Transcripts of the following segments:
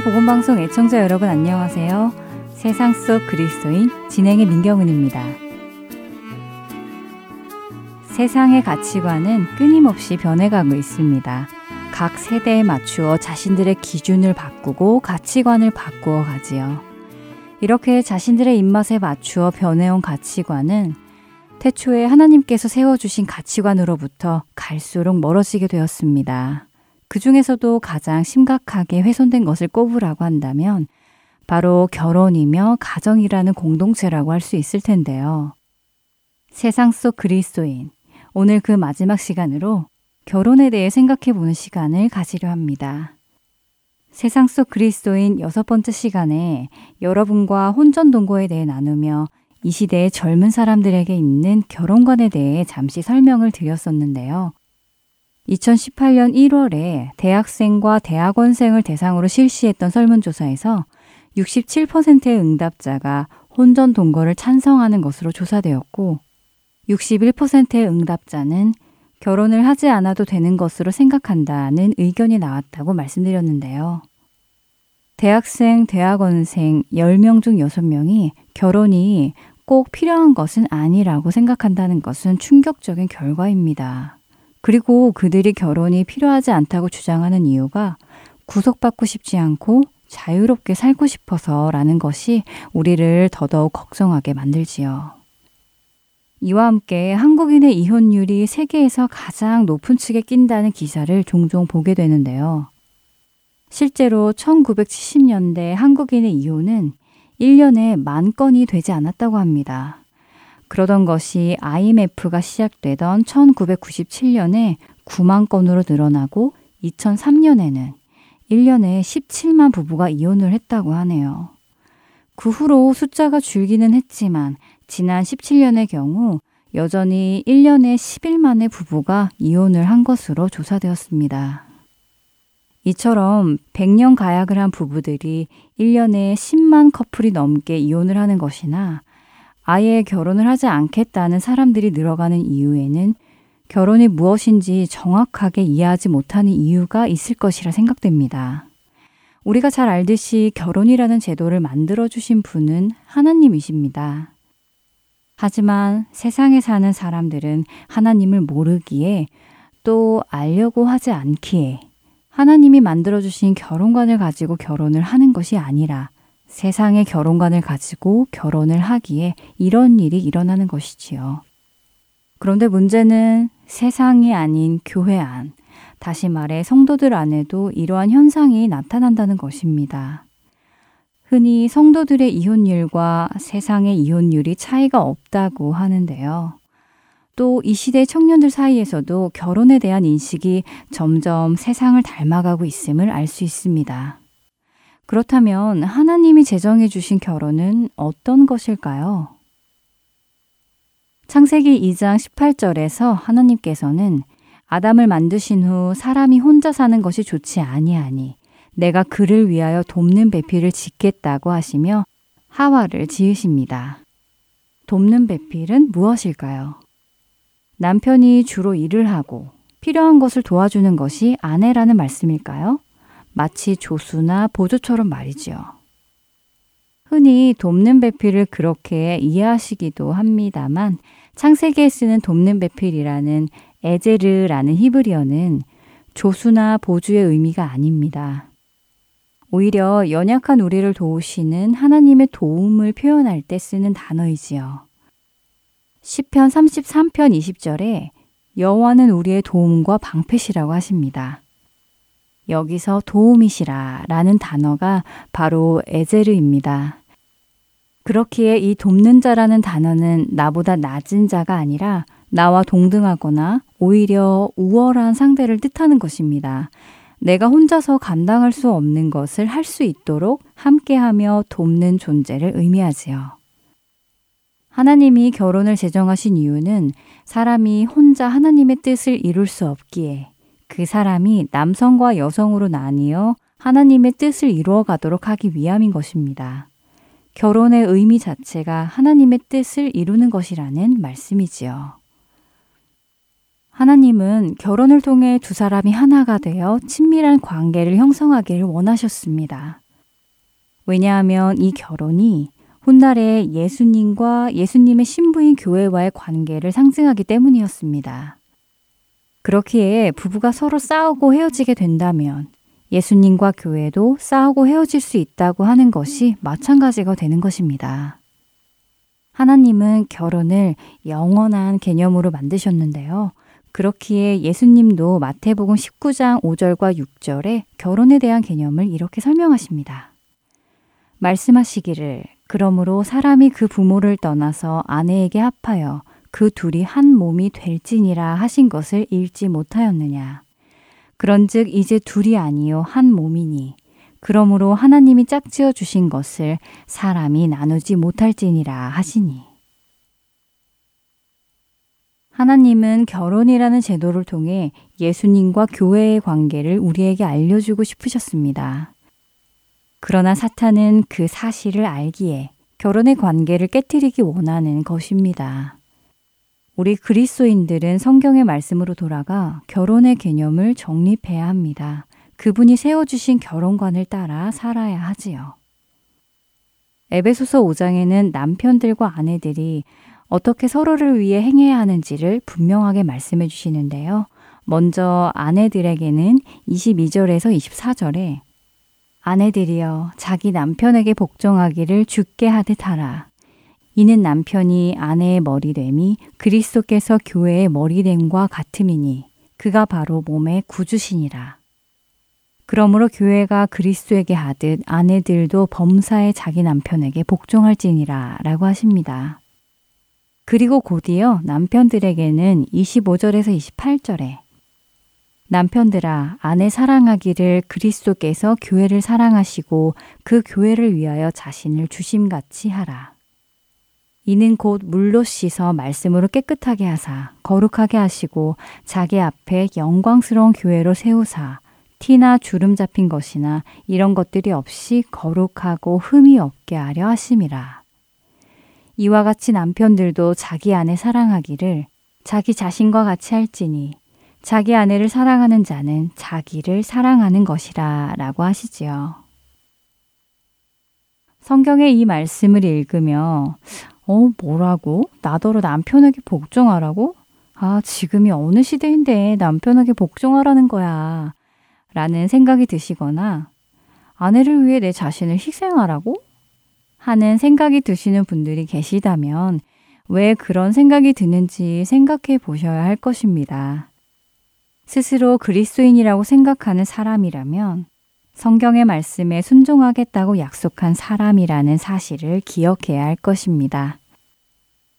서울 보건방송 애청자 여러분 안녕하세요. 세상 속 그리스도인 진행의 민경은입니다. 세상의 가치관은 끊임없이 변해가고 있습니다. 각 세대에 맞추어 자신들의 기준을 바꾸고 가치관을 바꾸어 가지요. 이렇게 자신들의 입맛에 맞추어 변해온 가치관은 태초에 하나님께서 세워주신 가치관으로부터 갈수록 멀어지게 되었습니다. 그 중에서도 가장 심각하게 훼손된 것을 꼽으라고 한다면 바로 결혼이며 가정이라는 공동체라고 할 수 있을 텐데요. 세상 속 그리스도인. 오늘 그 마지막 시간으로 결혼에 대해 생각해 보는 시간을 가지려 합니다. 세상 속 그리스도인 여섯 번째 시간에 여러분과 혼전 동거에 대해 나누며 이 시대의 젊은 사람들에게 있는 결혼관에 대해 잠시 설명을 드렸었는데요. 2018년 1월에 대학생과 대학원생을 대상으로 실시했던 설문조사에서 67%의 응답자가 혼전 동거를 찬성하는 것으로 조사되었고 61%의 응답자는 결혼을 하지 않아도 되는 것으로 생각한다는 의견이 나왔다고 말씀드렸는데요. 대학생, 대학원생 10명 중 6명이 결혼이 꼭 필요한 것은 아니라고 생각한다는 것은 충격적인 결과입니다. 그리고 그들이 결혼이 필요하지 않다고 주장하는 이유가 구속받고 싶지 않고 자유롭게 살고 싶어서라는 것이 우리를 더더욱 걱정하게 만들지요. 이와 함께 한국인의 이혼율이 세계에서 가장 높은 측에 낀다는 기사를 종종 보게 되는데요. 실제로 1970년대 한국인의 이혼은 1년에 만 건이 되지 않았다고 합니다. 그러던 것이 IMF가 시작되던 1997년에 9만 건으로 늘어나고 2003년에는 1년에 17만 부부가 이혼을 했다고 하네요. 그 후로 숫자가 줄기는 했지만 지난 17년의 경우 여전히 1년에 11만의 부부가 이혼을 한 것으로 조사되었습니다. 이처럼 100년 가약을 한 부부들이 1년에 10만 커플이 넘게 이혼을 하는 것이나 아예 결혼을 하지 않겠다는 사람들이 늘어가는 이유에는 결혼이 무엇인지 정확하게 이해하지 못하는 이유가 있을 것이라 생각됩니다. 우리가 잘 알듯이 결혼이라는 제도를 만들어주신 분은 하나님이십니다. 하지만 세상에 사는 사람들은 하나님을 모르기에 또 알려고 하지 않기에 하나님이 만들어주신 결혼관을 가지고 결혼을 하는 것이 아니라 세상의 결혼관을 가지고 결혼을 하기에 이런 일이 일어나는 것이지요. 그런데 문제는 세상이 아닌 교회 안, 다시 말해 성도들 안에도 이러한 현상이 나타난다는 것입니다. 흔히 성도들의 이혼율과 세상의 이혼율이 차이가 없다고 하는데요. 또 이 시대 청년들 사이에서도 결혼에 대한 인식이 점점 세상을 닮아가고 있음을 알 수 있습니다. 그렇다면 하나님이 제정해 주신 결혼은 어떤 것일까요? 창세기 2장 18절에서 하나님께서는 아담을 만드신 후 사람이 혼자 사는 것이 좋지 아니하니 내가 그를 위하여 돕는 배필을 짓겠다고 하시며 하와를 지으십니다. 돕는 배필은 무엇일까요? 남편이 주로 일을 하고 필요한 것을 도와주는 것이 아내라는 말씀일까요? 마치 조수나 보조처럼 말이지요. 흔히 돕는 배필을 그렇게 이해하시기도 합니다만 창세기에 쓰는 돕는 배필이라는 에제르라는 히브리어는 조수나 보주의 의미가 아닙니다. 오히려 연약한 우리를 도우시는 하나님의 도움을 표현할 때 쓰는 단어이지요. 시편 33편 20절에 여호와는 우리의 도움과 방패시라고 하십니다. 여기서 도움이시라 라는 단어가 바로 에제르입니다. 그렇기에 이 돕는 자라는 단어는 나보다 낮은 자가 아니라 나와 동등하거나 오히려 우월한 상대를 뜻하는 것입니다. 내가 혼자서 감당할 수 없는 것을 할 수 있도록 함께하며 돕는 존재를 의미하지요. 하나님이 결혼을 제정하신 이유는 사람이 혼자 하나님의 뜻을 이룰 수 없기에 그 사람이 남성과 여성으로 나뉘어 하나님의 뜻을 이루어 가도록 하기 위함인 것입니다. 결혼의 의미 자체가 하나님의 뜻을 이루는 것이라는 말씀이지요. 하나님은 결혼을 통해 두 사람이 하나가 되어 친밀한 관계를 형성하기를 원하셨습니다. 왜냐하면 이 결혼이 훗날에 예수님과 예수님의 신부인 교회와의 관계를 상징하기 때문이었습니다. 그렇기에 부부가 서로 싸우고 헤어지게 된다면 예수님과 교회도 싸우고 헤어질 수 있다고 하는 것이 마찬가지가 되는 것입니다. 하나님은 결혼을 영원한 개념으로 만드셨는데요. 그렇기에 예수님도 마태복음 19장 5절과 6절에 결혼에 대한 개념을 이렇게 설명하십니다. 말씀하시기를 그러므로 사람이 그 부모를 떠나서 아내에게 합하여 그 둘이 한 몸이 될지니라 하신 것을 읽지 못하였느냐. 그런즉 이제 둘이 아니요 한 몸이니 그러므로 하나님이 짝지어 주신 것을 사람이 나누지 못할지니라 하시니 하나님은 결혼이라는 제도를 통해 예수님과 교회의 관계를 우리에게 알려주고 싶으셨습니다. 그러나 사탄은 그 사실을 알기에 결혼의 관계를 깨뜨리기 원하는 것입니다. 우리 그리스도인들은 성경의 말씀으로 돌아가 결혼의 개념을 정립해야 합니다. 그분이 세워주신 결혼관을 따라 살아야 하지요. 에베소서 5장에는 남편들과 아내들이 어떻게 서로를 위해 행해야 하는지를 분명하게 말씀해 주시는데요. 먼저 아내들에게는 22절에서 24절에 아내들이여 자기 남편에게 복종하기를 죽게 하듯 하라. 이는 남편이 아내의 머리됨이 그리스도께서 교회의 머리됨과 같음이니 그가 바로 몸의 구주시니라. 그러므로 교회가 그리스도에게 하듯 아내들도 범사에 자기 남편에게 복종할지니라 라고 하십니다. 그리고 곧이어 남편들에게는 25절에서 28절에 남편들아 아내 사랑하기를 그리스도께서 교회를 사랑하시고 그 교회를 위하여 자신을 주심같이 하라. 이는 곧 물로 씻어 말씀으로 깨끗하게 하사 거룩하게 하시고 자기 앞에 영광스러운 교회로 세우사 티나 주름 잡힌 것이나 이런 것들이 없이 거룩하고 흠이 없게 하려 하심이라. 이와 같이 남편들도 자기 아내 사랑하기를 자기 자신과 같이 할지니 자기 아내를 사랑하는 자는 자기를 사랑하는 것이라 라고 하시지요. 성경의 이 말씀을 읽으며 어, 뭐라고? 나더러 남편에게 복종하라고? 아, 지금이 어느 시대인데 남편에게 복종하라는 거야. 라는 생각이 드시거나 아내를 위해 내 자신을 희생하라고? 하는 생각이 드시는 분들이 계시다면 왜 그런 생각이 드는지 생각해 보셔야 할 것입니다. 스스로 그리스도인이라고 생각하는 사람이라면 성경의 말씀에 순종하겠다고 약속한 사람이라는 사실을 기억해야 할 것입니다.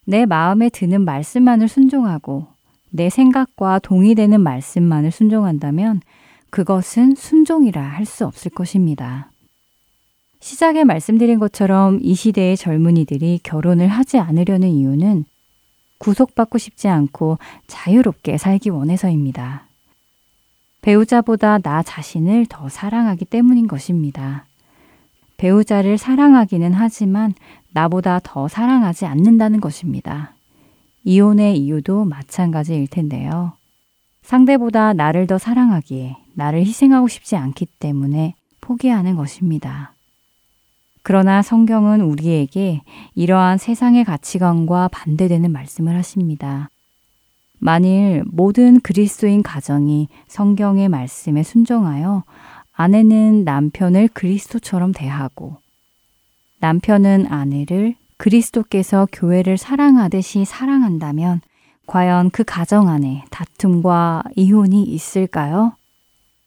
내 마음에 드는 말씀만을 순종하고 내 생각과 동의되는 말씀만을 순종한다면 그것은 순종이라 할 수 없을 것입니다. 시작에 말씀드린 것처럼 이 시대의 젊은이들이 결혼을 하지 않으려는 이유는 구속받고 싶지 않고 자유롭게 살기 원해서입니다. 배우자보다 나 자신을 더 사랑하기 때문인 것입니다. 배우자를 사랑하기는 하지만 나보다 더 사랑하지 않는다는 것입니다. 이혼의 이유도 마찬가지일 텐데요. 상대보다 나를 더 사랑하기에 나를 희생하고 싶지 않기 때문에 포기하는 것입니다. 그러나 성경은 우리에게 이러한 세상의 가치관과 반대되는 말씀을 하십니다. 만일 모든 그리스도인 가정이 성경의 말씀에 순종하여 아내는 남편을 그리스도처럼 대하고 남편은 아내를 그리스도께서 교회를 사랑하듯이 사랑한다면 과연 그 가정 안에 다툼과 이혼이 있을까요?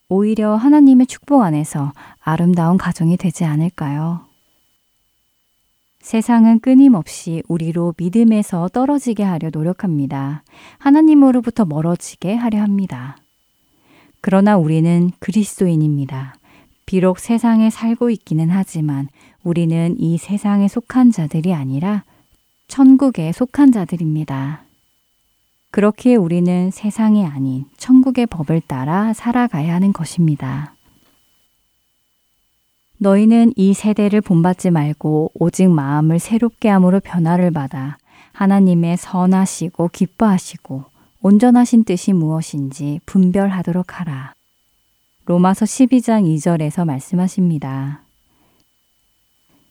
오히려 하나님의 축복 안에서 아름다운 가정이 되지 않을까요? 세상은 끊임없이 우리로 믿음에서 떨어지게 하려 노력합니다. 하나님으로부터 멀어지게 하려 합니다. 그러나 우리는 그리스도인입니다. 비록 세상에 살고 있기는 하지만 우리는 이 세상에 속한 자들이 아니라 천국에 속한 자들입니다. 그렇기에 우리는 세상이 아닌 천국의 법을 따라 살아가야 하는 것입니다. 너희는 이 세대를 본받지 말고 오직 마음을 새롭게 함으로 변화를 받아 하나님의 선하시고 기뻐하시고 온전하신 뜻이 무엇인지 분별하도록 하라. 로마서 12장 2절에서 말씀하십니다.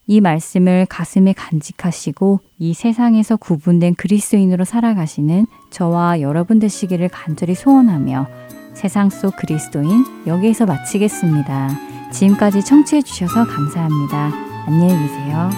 이 말씀을 가슴에 간직하시고 이 세상에서 구분된 그리스도인으로 살아가시는 저와 여러분 되시기를 간절히 소원하며 세상 속 그리스도인 여기에서 마치겠습니다. 지금까지 청취해 주셔서 감사합니다. 안녕히 계세요.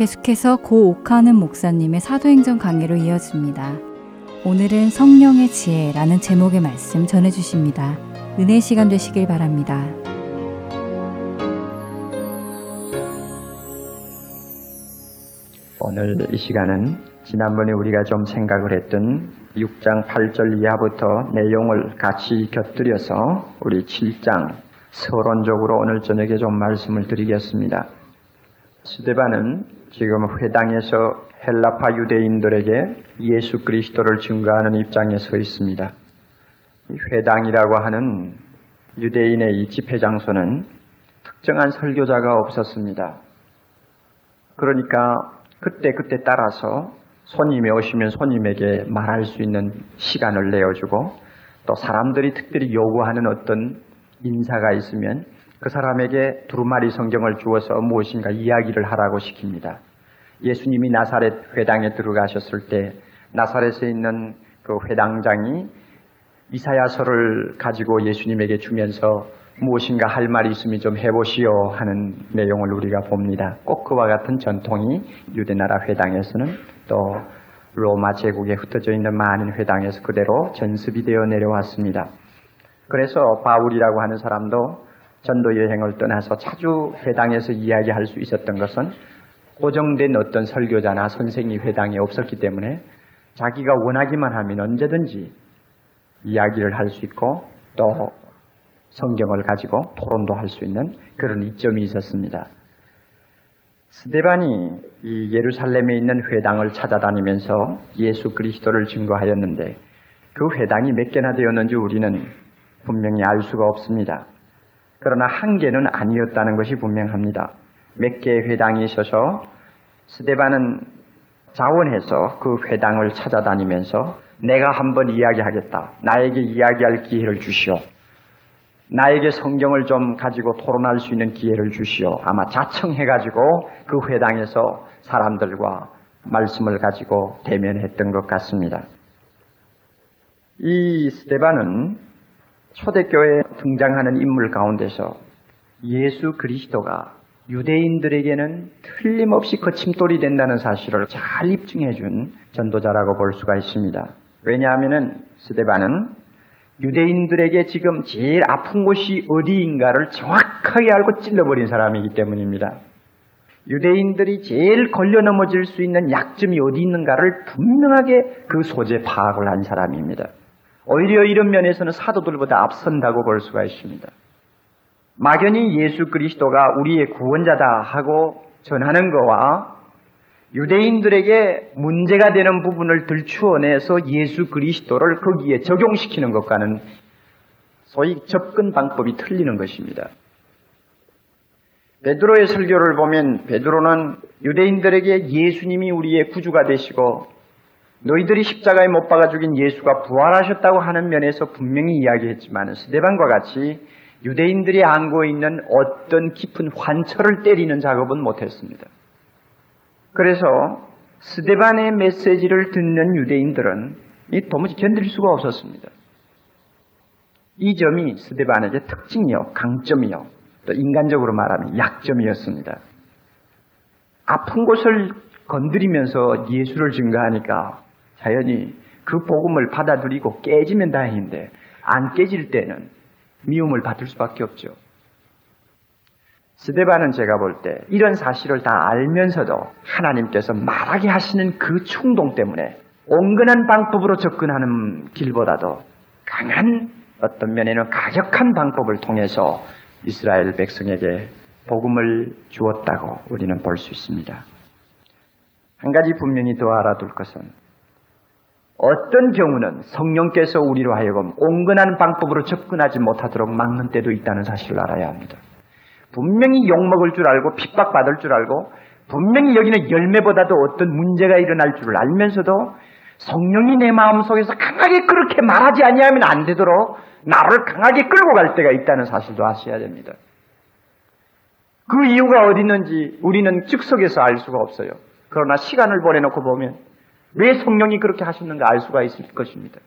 계속해서 고 옥하는 목사님의 사도행전 강의로 이어집니다. 오늘은 성령의 지혜라는 제목의 말씀 전해주십니다. 은혜 시간 되시길 바랍니다. 오늘 이 시간은 지난번에 우리가 좀 생각을 했던 6장 8절 이하부터 내용을 같이 곁들여서 우리 7장 서론적으로 오늘 저녁에 좀 말씀을 드리겠습니다. 스데반은 지금 회당에서 헬라파 유대인들에게 예수 그리스도를 증거하는 입장에 서 있습니다. 회당이라고 하는 유대인의 이 집회 장소는 특정한 설교자가 없었습니다. 그러니까 그때 그때 따라서 손님이 오시면 손님에게 말할 수 있는 시간을 내어주고 또 사람들이 특별히 요구하는 어떤 인사가 있으면 그 사람에게 두루마리 성경을 주어서 무엇인가 이야기를 하라고 시킵니다. 예수님이 나사렛 회당에 들어가셨을 때 나사렛에 있는 그 회당장이 이사야서를 가지고 예수님에게 주면서 무엇인가 할 말이 있으면 좀 해보시오 하는 내용을 우리가 봅니다. 꼭 그와 같은 전통이 유대나라 회당에서는 또 로마 제국에 흩어져 있는 많은 회당에서 그대로 전습이 되어 내려왔습니다. 그래서 바울이라고 하는 사람도 전도 여행을 떠나서 자주 회당에서 이야기할 수 있었던 것은 고정된 어떤 설교자나 선생이 회당에 없었기 때문에 자기가 원하기만 하면 언제든지 이야기를 할 수 있고 또 성경을 가지고 토론도 할 수 있는 그런 이점이 있었습니다. 스데반이 이 예루살렘에 있는 회당을 찾아다니면서 예수 그리스도를 증거하였는데 그 회당이 몇 개나 되었는지 우리는 분명히 알 수가 없습니다. 그러나 한 개는 아니었다는 것이 분명합니다. 몇 개의 회당이 있어서 스데반은 자원해서 그 회당을 찾아다니면서 내가 한번 이야기하겠다. 나에게 이야기할 기회를 주시오. 나에게 성경을 좀 가지고 토론할 수 있는 기회를 주시오. 아마 자청해가지고 그 회당에서 사람들과 말씀을 가지고 대면했던 것 같습니다. 이 스테반은 초대교회에 등장하는 인물 가운데서 예수 그리스도가 유대인들에게는 틀림없이 거침돌이 된다는 사실을 잘 입증해 준 전도자라고 볼 수가 있습니다. 왜냐하면 스데반은 유대인들에게 지금 제일 아픈 곳이 어디인가를 정확하게 알고 찔러버린 사람이기 때문입니다. 유대인들이 제일 걸려 넘어질 수 있는 약점이 어디 있는가를 분명하게 그 소재 파악을 한 사람입니다. 오히려 이런 면에서는 사도들보다 앞선다고 볼 수가 있습니다. 막연히 예수 그리스도가 우리의 구원자다 하고 전하는 거와 유대인들에게 문제가 되는 부분을 들추어내서 예수 그리스도를 거기에 적용시키는 것과는 소위 접근 방법이 틀리는 것입니다. 베드로의 설교를 보면 베드로는 유대인들에게 예수님이 우리의 구주가 되시고 너희들이 십자가에 못 박아 죽인 예수가 부활하셨다고 하는 면에서 분명히 이야기했지만 스데반과 같이 유대인들이 안고 있는 어떤 깊은 환처를 때리는 작업은 못했습니다. 그래서 스데반의 메시지를 듣는 유대인들은 이 도무지 견딜 수가 없었습니다. 이 점이 스데반에게 특징이요, 강점이요, 또 인간적으로 말하면 약점이었습니다. 아픈 곳을 건드리면서 예수를 증거하니까 자연히 그 복음을 받아들이고 깨지면 다행인데 안 깨질 때는 미움을 받을 수밖에 없죠. 스데반은 제가 볼 때 이런 사실을 다 알면서도 하나님께서 말하게 하시는 그 충동 때문에 온건한 방법으로 접근하는 길보다도 강한 어떤 면에는 가격한 방법을 통해서 이스라엘 백성에게 복음을 주었다고 우리는 볼 수 있습니다. 한 가지 분명히 더 알아둘 것은 어떤 경우는 성령께서 우리로 하여금 온건한 방법으로 접근하지 못하도록 막는 때도 있다는 사실을 알아야 합니다. 분명히 욕먹을 줄 알고 핍박받을 줄 알고 분명히 여기는 열매보다도 어떤 문제가 일어날 줄을 알면서도 성령이 내 마음속에서 강하게 그렇게 말하지 아니하면 안 되도록 나를 강하게 끌고 갈 때가 있다는 사실도 아셔야 됩니다. 그 이유가 어디 있는지 우리는 즉석에서 알 수가 없어요. 그러나 시간을 보내놓고 보면 왜 성령이 그렇게 하셨는가 알 수가 있을 것입니다.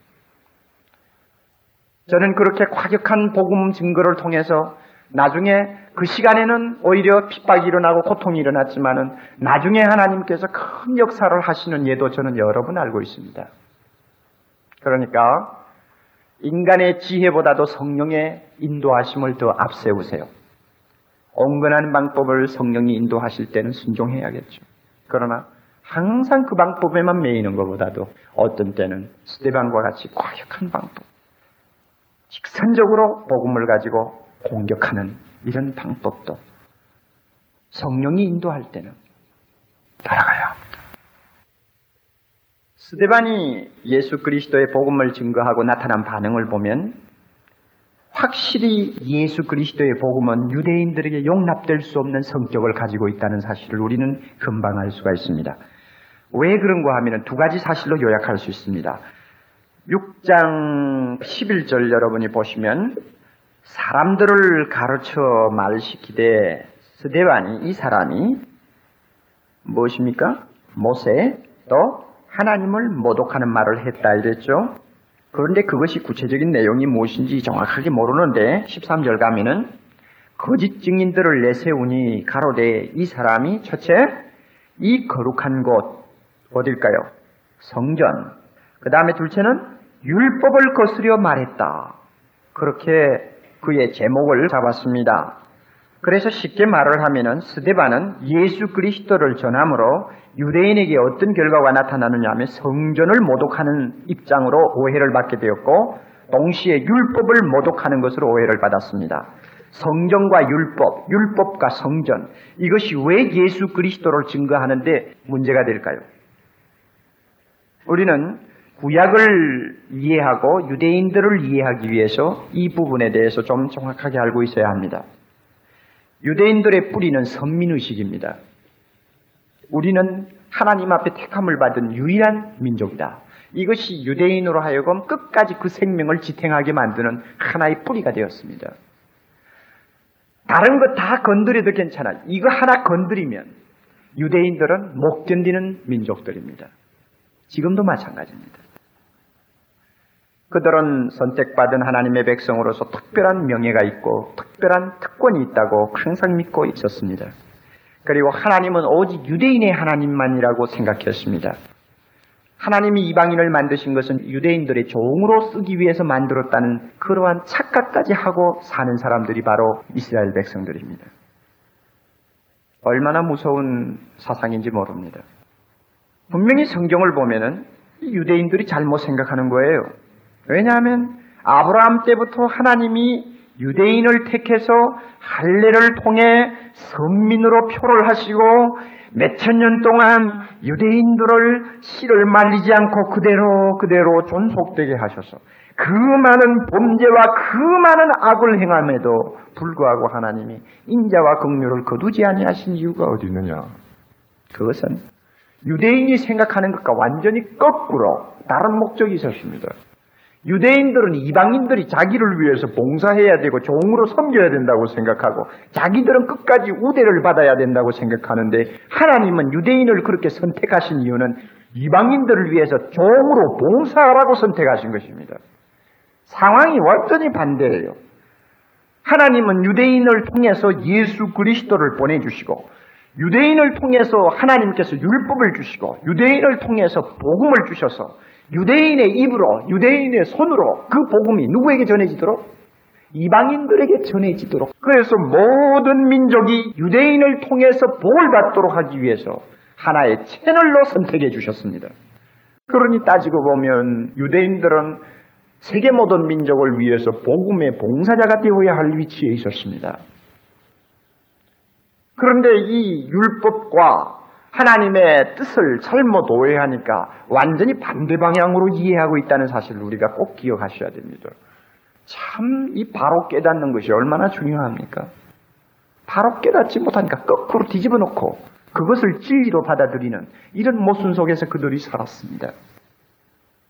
저는 그렇게 과격한 복음 증거를 통해서 나중에 그 시간에는 오히려 핍박이 일어나고 고통이 일어났지만은 나중에 하나님께서 큰 역사를 하시는 예도 저는 여러 번 알고 있습니다. 그러니까 인간의 지혜보다도 성령의 인도하심을 더 앞세우세요. 온건한 방법을 성령이 인도하실 때는 순종해야겠죠. 그러나 항상 그 방법에만 매이는 것보다도 어떤 때는 스테반과 같이 과격한 방법, 직선적으로 복음을 가지고 공격하는 이런 방법도 성령이 인도할 때는 따라가야 합니다. 스데반이 예수 그리스도의 복음을 증거하고 나타난 반응을 보면 확실히 예수 그리스도의 복음은 유대인들에게 용납될 수 없는 성격을 가지고 있다는 사실을 우리는 금방 알 수가 있습니다. 왜 그런가 하면 두 가지 사실로 요약할 수 있습니다. 6장 11절 여러분이 보시면 사람들을 가르쳐 말시키되 스데반이 이 사람이 무엇입니까? 모세 또 하나님을 모독하는 말을 했다 이랬죠. 그런데 그것이 구체적인 내용이 무엇인지 정확하게 모르는데 13절 가면은 거짓 증인들을 내세우니 가로되 이 사람이 첫째 이 거룩한 곳 어딜까요? 성전. 그 다음에 둘째는 율법을 거스려 말했다. 그렇게 그의 제목을 잡았습니다. 그래서 쉽게 말을 하면은 스데반은 예수 그리스도를 전함으로 유대인에게 어떤 결과가 나타나느냐 하면 성전을 모독하는 입장으로 오해를 받게 되었고 동시에 율법을 모독하는 것으로 오해를 받았습니다. 성전과 율법, 율법과 성전 이것이 왜 예수 그리스도를 증거하는데 문제가 될까요? 우리는 구약을 이해하고 유대인들을 이해하기 위해서 이 부분에 대해서 좀 정확하게 알고 있어야 합니다. 유대인들의 뿌리는 선민의식입니다. 우리는 하나님 앞에 택함을 받은 유일한 민족이다. 이것이 유대인으로 하여금 끝까지 그 생명을 지탱하게 만드는 하나의 뿌리가 되었습니다. 다른 것 다 건드려도 괜찮아. 이거 하나 건드리면 유대인들은 못 견디는 민족들입니다. 지금도 마찬가지입니다. 그들은 선택받은 하나님의 백성으로서 특별한 명예가 있고 특별한 특권이 있다고 항상 믿고 있었습니다. 그리고 하나님은 오직 유대인의 하나님만이라고 생각했습니다. 하나님이 이방인을 만드신 것은 유대인들의 종으로 쓰기 위해서 만들었다는 그러한 착각까지 하고 사는 사람들이 바로 이스라엘 백성들입니다. 얼마나 무서운 사상인지 모릅니다. 분명히 성경을 보면은 유대인들이 잘못 생각하는 거예요. 왜냐하면 아브라함 때부터 하나님이 유대인을 택해서 할례를 통해 선민으로 표를 하시고 몇천 년 동안 유대인들을 씨를 말리지 않고 그대로 그대로 존속되게 하셔서 그 많은 범죄와 그 많은 악을 행함에도 불구하고 하나님이 인자와 긍휼을 거두지 아니하신 이유가 어디 있느냐? 그것은 유대인이 생각하는 것과 완전히 거꾸로 다른 목적이 있었습니다. 유대인들은 이방인들이 자기를 위해서 봉사해야 되고 종으로 섬겨야 된다고 생각하고 자기들은 끝까지 우대를 받아야 된다고 생각하는데 하나님은 유대인을 그렇게 선택하신 이유는 이방인들을 위해서 종으로 봉사하라고 선택하신 것입니다. 상황이 완전히 반대예요. 하나님은 유대인을 통해서 예수 그리스도를 보내주시고 유대인을 통해서 하나님께서 율법을 주시고 유대인을 통해서 복음을 주셔서 유대인의 입으로, 유대인의 손으로 그 복음이 누구에게 전해지도록? 이방인들에게 전해지도록. 그래서 모든 민족이 유대인을 통해서 복을 받도록 하기 위해서 하나의 채널로 선택해 주셨습니다. 그러니 따지고 보면 유대인들은 세계 모든 민족을 위해서 복음의 봉사자가 되어야 할 위치에 있었습니다. 그런데 이 율법과 하나님의 뜻을 잘못 오해하니까 완전히 반대 방향으로 이해하고 있다는 사실을 우리가 꼭 기억하셔야 됩니다. 참 이 바로 깨닫는 것이 얼마나 중요합니까? 바로 깨닫지 못하니까 거꾸로 뒤집어 놓고 그것을 진리로 받아들이는 이런 모순 속에서 그들이 살았습니다.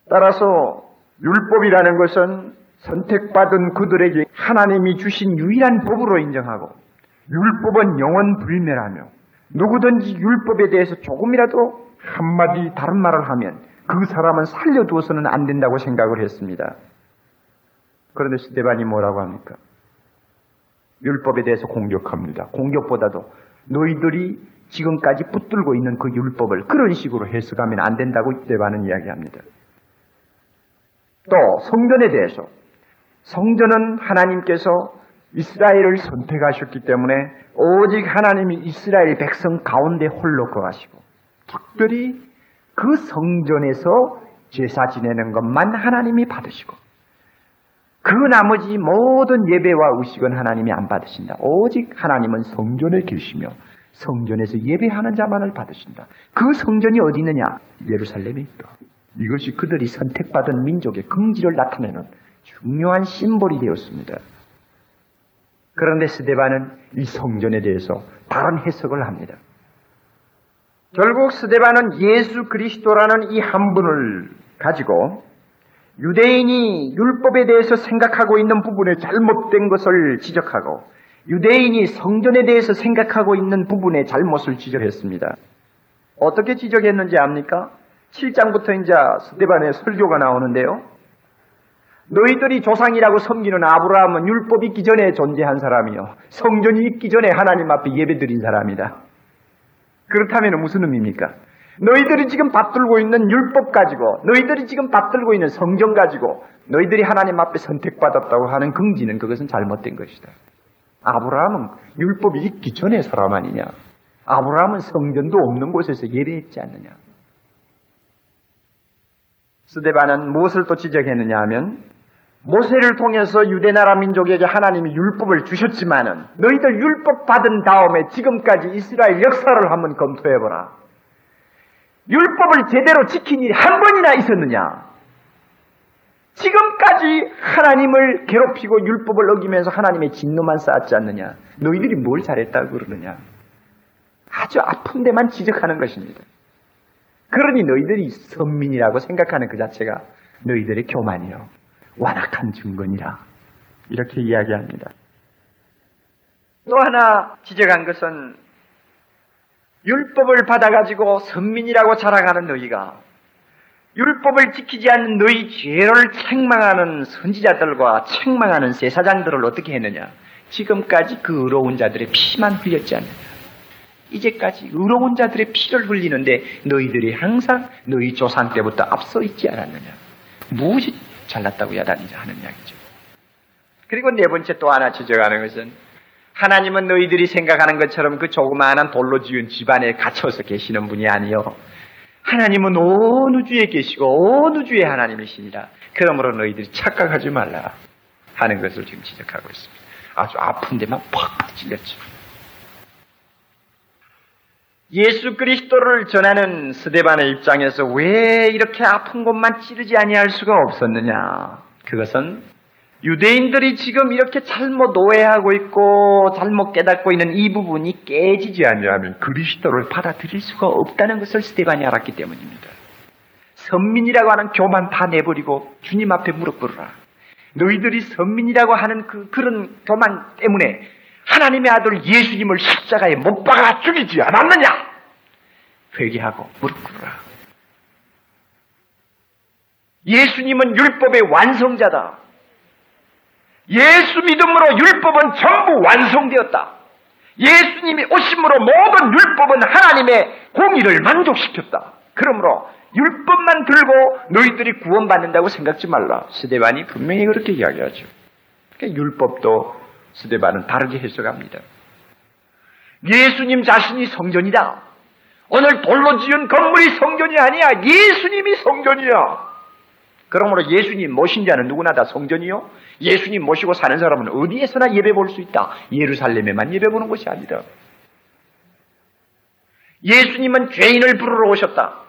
따라서 율법이라는 것은 선택받은 그들에게 하나님이 주신 유일한 법으로 인정하고 율법은 영원 불멸하며 누구든지 율법에 대해서 조금이라도 한마디 다른 말을 하면 그 사람은 살려두어서는 안 된다고 생각을 했습니다. 그런데 스테반이 뭐라고 합니까? 율법에 대해서 공격합니다. 공격보다도 너희들이 지금까지 붙들고 있는 그 율법을 그런 식으로 해석하면 안 된다고 스테반은 이야기합니다. 또 성전에 대해서 성전은 하나님께서 이스라엘을 선택하셨기 때문에 오직 하나님이 이스라엘 백성 가운데 홀로 거하시고 특별히 그 성전에서 제사 지내는 것만 하나님이 받으시고 그 나머지 모든 예배와 의식은 하나님이 안 받으신다. 오직 하나님은 성전에 계시며 성전에서 예배하는 자만을 받으신다. 그 성전이 어디 있느냐? 예루살렘에 있다. 이것이 그들이 선택받은 민족의 긍지를 나타내는 중요한 심볼이 되었습니다. 그런데 스데반은 이 성전에 대해서 다른 해석을 합니다. 결국 스데반은 예수 그리스도라는 이 한 분을 가지고 유대인이 율법에 대해서 생각하고 있는 부분에 잘못된 것을 지적하고 유대인이 성전에 대해서 생각하고 있는 부분에 잘못을 지적했습니다. 어떻게 지적했는지 압니까? 7장부터 이제 스테반의 설교가 나오는데요. 너희들이 조상이라고 섬기는 아브라함은 율법 있기 전에 존재한 사람이요. 성전이 있기 전에 하나님 앞에 예배드린 사람이다. 그렇다면 무슨 의미입니까? 너희들이 지금 받들고 있는 율법 가지고, 너희들이 지금 받들고 있는 성경 가지고, 너희들이 하나님 앞에 선택받았다고 하는 긍지는 그것은 잘못된 것이다. 아브라함은 율법이 있기 전에 사람 아니냐? 아브라함은 성전도 없는 곳에서 예배했지 않느냐? 스데반은 무엇을 또 지적했느냐 하면 모세를 통해서 유대나라 민족에게 하나님이 율법을 주셨지만은 너희들 율법 받은 다음에 지금까지 이스라엘 역사를 한번 검토해보라. 율법을 제대로 지킨 일이 한 번이나 있었느냐? 지금까지 하나님을 괴롭히고 율법을 어기면서 하나님의 진노만 쌓았지 않느냐? 너희들이 뭘 잘했다고 그러느냐? 아주 아픈 데만 지적하는 것입니다. 그러니 너희들이 선민이라고 생각하는 그 자체가 너희들의 교만이요. 완악한 증거니라. 이렇게 이야기합니다. 또 하나 지적한 것은 율법을 받아가지고 선민이라고 자랑하는 너희가 율법을 지키지 않는 너희 죄를 책망하는 선지자들과 책망하는 세사장들을 어떻게 했느냐? 지금까지 그 의로운 자들의 피만 흘렸지 않느냐? 이제까지 의로운 자들의 피를 흘리는데 너희들이 항상 너희 조상 때부터 앞서 있지 않았느냐? 무엇이 잘났다고 야단이자 하는 이야기죠. 그리고 네 번째 또 하나 지적하는 것은 하나님은 너희들이 생각하는 것처럼 그 조그마한 돌로 지은 집안에 갇혀서 계시는 분이 아니요. 하나님은 어느 주에 계시고 어느 주에 하나님이시니라. 그러므로 너희들이 착각하지 말라 하는 것을 지금 지적하고 있습니다. 아주 아픈 데만 팍 찔렸죠. 예수 그리스도를 전하는 스데반의 입장에서 왜 이렇게 아픈 곳만 찌르지 아니할 수가 없었느냐? 그것은 유대인들이 지금 이렇게 잘못 오해하고 있고 잘못 깨닫고 있는 이 부분이 깨지지 않으면 그리스도를 받아들일 수가 없다는 것을 스테반이 알았기 때문입니다. 선민이라고 하는 교만 다 내버리고 주님 앞에 무릎 꿇어라. 너희들이 선민이라고 하는 그 그런 교만 때문에 하나님의 아들 예수님을 십자가에 못 박아 죽이지 않았느냐? 회개하고 무릎 꿇어라. 예수님은 율법의 완성자다. 예수 믿음으로 율법은 전부 완성되었다. 예수님이 오심으로 모든 율법은 하나님의 공의를 만족시켰다. 그러므로 율법만 들고 너희들이 구원받는다고 생각지 말라. 스데반이 분명히 그렇게 이야기하죠. 그러니까 율법도 스데반은 다르게 해석합니다. 예수님 자신이 성전이다. 오늘 돌로 지은 건물이 성전이 아니야. 예수님이 성전이야. 그러므로 예수님 모신 자는 누구나 다 성전이요. 예수님 모시고 사는 사람은 어디에서나 예배 볼 수 있다. 예루살렘에만 예배 보는 것이 아니다. 예수님은 죄인을 부르러 오셨다.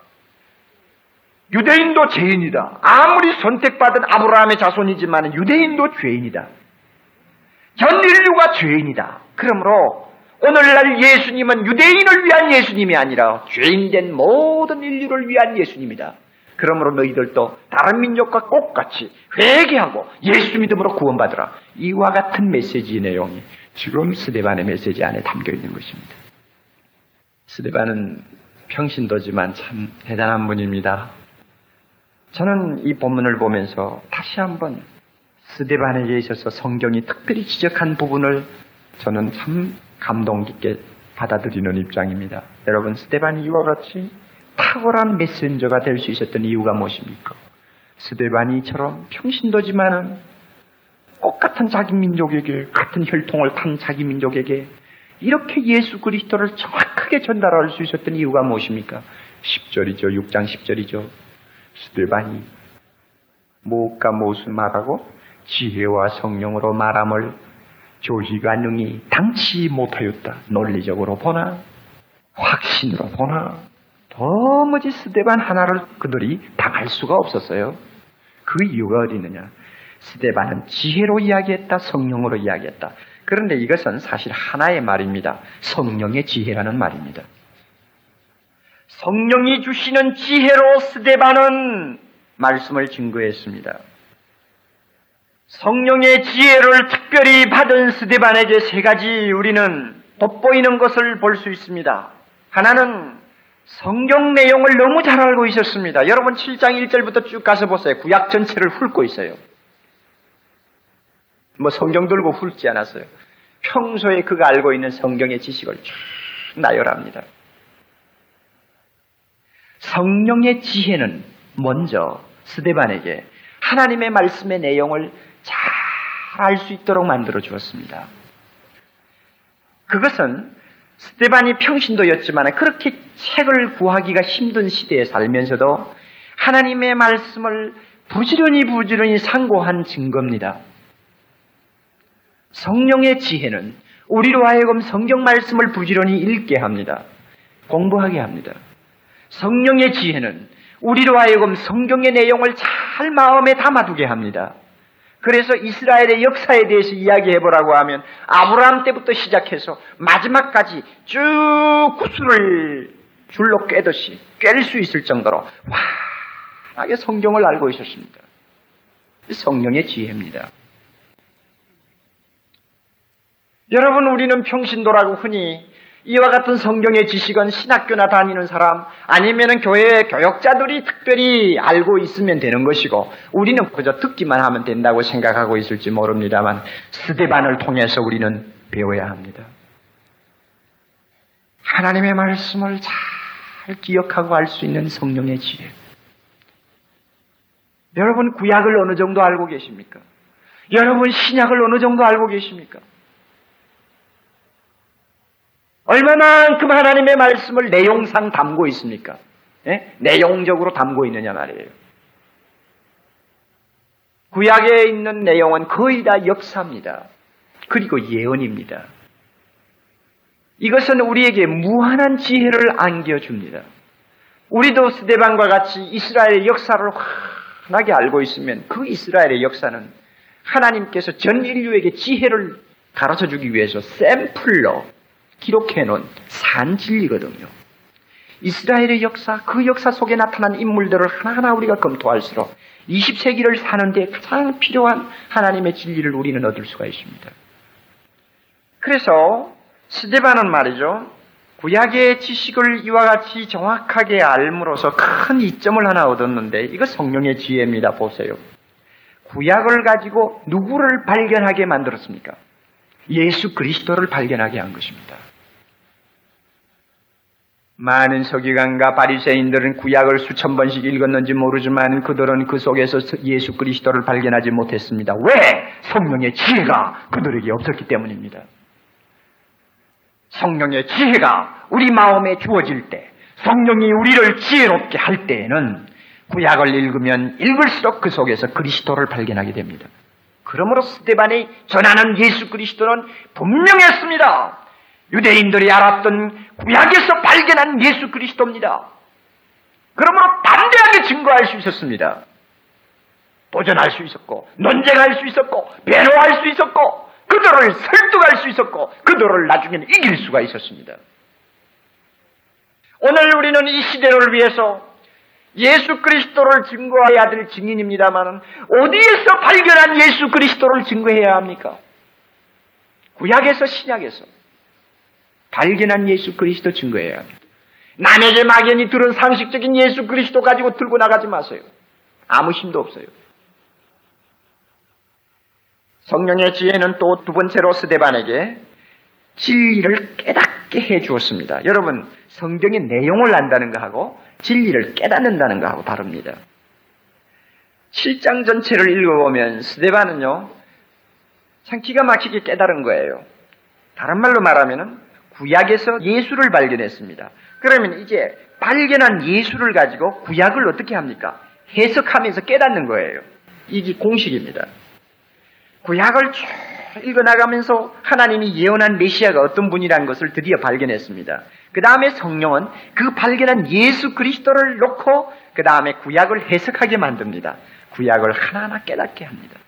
유대인도 죄인이다. 아무리 선택받은 아브라함의 자손이지만 유대인도 죄인이다. 전 인류가 죄인이다. 그러므로 오늘날 예수님은 유대인을 위한 예수님이 아니라 죄인된 모든 인류를 위한 예수님이다. 그러므로 너희들도 다른 민족과 똑같이 회개하고 예수 믿음으로 구원받으라. 이와 같은 메시지 내용이 지금 스데반의 메시지 안에 담겨 있는 것입니다. 스데반은 평신도지만 참 대단한 분입니다. 저는 이 본문을 보면서 다시 한번 스데반에게 있어서 성경이 특별히 지적한 부분을 저는 참 감동 깊게 받아들이는 입장입니다. 여러분, 스데반이 이와 같이 탁월한 메신저가 될 수 있었던 이유가 무엇입니까? 스데반이처럼 평신도지만은 똑 같은 자기 민족에게 같은 혈통을 탄 자기 민족에게 이렇게 예수 그리스도를 정확하게 전달할 수 있었던 이유가 무엇입니까? 10절이죠. 6장 10절이죠. 스데반이 무엇과 무엇을 말하고 지혜와 성령으로 말함을 조희가 능히 당치 못하였다. 논리적으로 보나 확신으로 보나 도무지 스데반 하나를 그들이 당할 수가 없었어요. 그 이유가 어디 있느냐? 스데반은 지혜로 이야기했다, 성령으로 이야기했다. 그런데 이것은 사실 하나의 말입니다. 성령의 지혜라는 말입니다. 성령이 주시는 지혜로 스데반은 말씀을 증거했습니다. 성령의 지혜를 특별히 받은 스데반에게 세 가지 우리는 돋보이는 것을 볼 수 있습니다. 하나는 성경 내용을 너무 잘 알고 있었습니다. 여러분 7장 1절부터 쭉 가서 보세요. 구약 전체를 훑고 있어요. 뭐 성경 들고 훑지 않았어요. 평소에 그가 알고 있는 성경의 지식을 쭉 나열합니다. 성령의 지혜는 먼저 스데반에게 하나님의 말씀의 내용을 잘 알 수 있도록 만들어 주었습니다. 그것은 스테반이 평신도였지만 그렇게 책을 구하기가 힘든 시대에 살면서도 하나님의 말씀을 부지런히 부지런히 상고한 증거입니다. 성령의 지혜는 우리로 하여금 성경 말씀을 부지런히 읽게 합니다. 공부하게 합니다. 성령의 지혜는 우리로 하여금 성경의 내용을 잘 마음에 담아두게 합니다. 그래서 이스라엘의 역사에 대해서 이야기해 보라고 하면 아브라함 때부터 시작해서 마지막까지 쭉 구슬을 줄로 꿰듯이 꿰 수 있을 정도로 환하게 성경을 알고 있었습니다. 성령의 지혜입니다. 여러분 우리는 평신도라고 흔히 이와 같은 성경의 지식은 신학교나 다니는 사람 아니면은 교회 교역자들이 특별히 알고 있으면 되는 것이고 우리는 그저 듣기만 하면 된다고 생각하고 있을지 모릅니다만 스데반을 통해서 우리는 배워야 합니다. 하나님의 말씀을 잘 기억하고 알 수 있는 성령의 지혜. 여러분 구약을 어느 정도 알고 계십니까? 여러분 신약을 어느 정도 알고 계십니까? 얼마만큼 하나님의 말씀을 내용상 담고 있습니까? 예? 내용적으로 담고 있느냐 말이에요. 구약에 있는 내용은 거의 다 역사입니다. 그리고 예언입니다. 이것은 우리에게 무한한 지혜를 안겨줍니다. 우리도 스데반과 같이 이스라엘의 역사를 환하게 알고 있으면 그 이스라엘의 역사는 하나님께서 전 인류에게 지혜를 가르쳐 주기 위해서 샘플로 기록해 놓은 산 진리거든요. 이스라엘의 역사, 그 역사 속에 나타난 인물들을 하나하나 우리가 검토할수록 20세기를 사는데 가장 필요한 하나님의 진리를 우리는 얻을 수가 있습니다. 그래서 스데반은 말이죠. 구약의 지식을 이와 같이 정확하게 알므로써 큰 이점을 하나 얻었는데 이거 성령의 지혜입니다. 보세요. 구약을 가지고 누구를 발견하게 만들었습니까? 예수 그리스도를 발견하게 한 것입니다. 많은 서기관과 바리새인들은 구약을 수천 번씩 읽었는지 모르지만 그들은 그 속에서 예수 그리스도를 발견하지 못했습니다. 왜? 성령의 지혜가 그들에게 없었기 때문입니다. 성령의 지혜가 우리 마음에 주어질 때, 성령이 우리를 지혜롭게 할 때에는 구약을 읽으면 읽을수록 그 속에서 그리스도를 발견하게 됩니다. 그러므로 스테반이 전하는 예수 그리스도는 분명했습니다. 유대인들이 알았던 구약에서 발견한 예수 그리스도입니다. 그러므로 담대하게 증거할 수 있었습니다. 도전할 수 있었고, 논쟁할 수 있었고, 배로할 수 있었고, 그들을 설득할 수 있었고, 그들을 나중에는 이길 수가 있었습니다. 오늘 우리는 이 시대를 위해서 예수 그리스도를 증거해야 될 증인입니다만 어디에서 발견한 예수 그리스도를 증거해야 합니까? 구약에서 신약에서 발견한 예수 그리스도 증거해야 합니다. 남에게 막연히 들은 상식적인 예수 그리스도 가지고 들고 나가지 마세요. 아무 힘도 없어요. 성령의 지혜는 또 두 번째로 스데반에게 진리를 깨닫게 해 주었습니다. 여러분, 성경의 내용을 안다는 거하고 진리를 깨닫는다는 거하고 다릅니다. 7장 전체를 읽어보면 스데반은요, 참 기가 막히게 깨달은 거예요. 다른 말로 말하면 구약에서 예수를 발견했습니다. 그러면 이제 발견한 예수를 가지고 구약을 어떻게 합니까? 해석하면서 깨닫는 거예요. 이게 공식입니다. 구약을 쭉 읽어나가면서 하나님이 예언한 메시아가 어떤 분이라는 것을 드디어 발견했습니다. 그 다음에 성령은 그 발견한 예수 그리스도를 놓고 그 다음에 구약을 해석하게 만듭니다. 구약을 하나하나 깨닫게 합니다.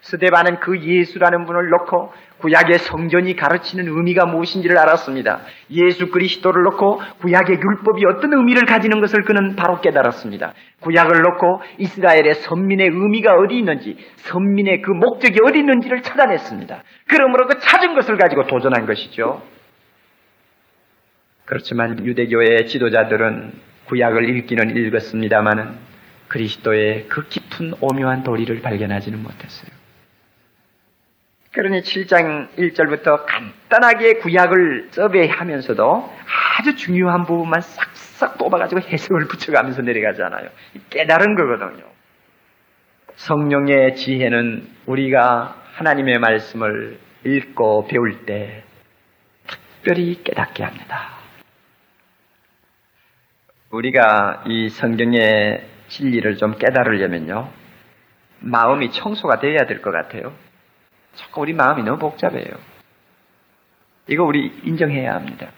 스데반은 그 예수라는 분을 놓고 구약의 성전이 가르치는 의미가 무엇인지를 알았습니다. 예수 그리스도를 놓고 구약의 율법이 어떤 의미를 가지는 것을 그는 바로 깨달았습니다. 구약을 놓고 이스라엘의 선민의 의미가 어디 있는지, 선민의 그 목적이 어디 있는지를 찾아냈습니다. 그러므로 그 찾은 것을 가지고 도전한 것이죠. 그렇지만 유대교의 지도자들은 구약을 읽기는 읽었습니다마는 그리스도의 그 깊은 오묘한 도리를 발견하지는 못했어요. 그러니 7장 1절부터 간단하게 구약을 서베이하면서도 아주 중요한 부분만 싹싹 뽑아가지고 해석을 붙여가면서 내려가잖아요. 깨달은 거거든요. 성령의 지혜는 우리가 하나님의 말씀을 읽고 배울 때 특별히 깨닫게 합니다. 우리가 이 성경의 진리를 좀 깨달으려면요. 마음이 청소가 돼야 될 것 같아요. 자꾸 우리 마음이 너무 복잡해요. 이거 우리 인정해야 합니다.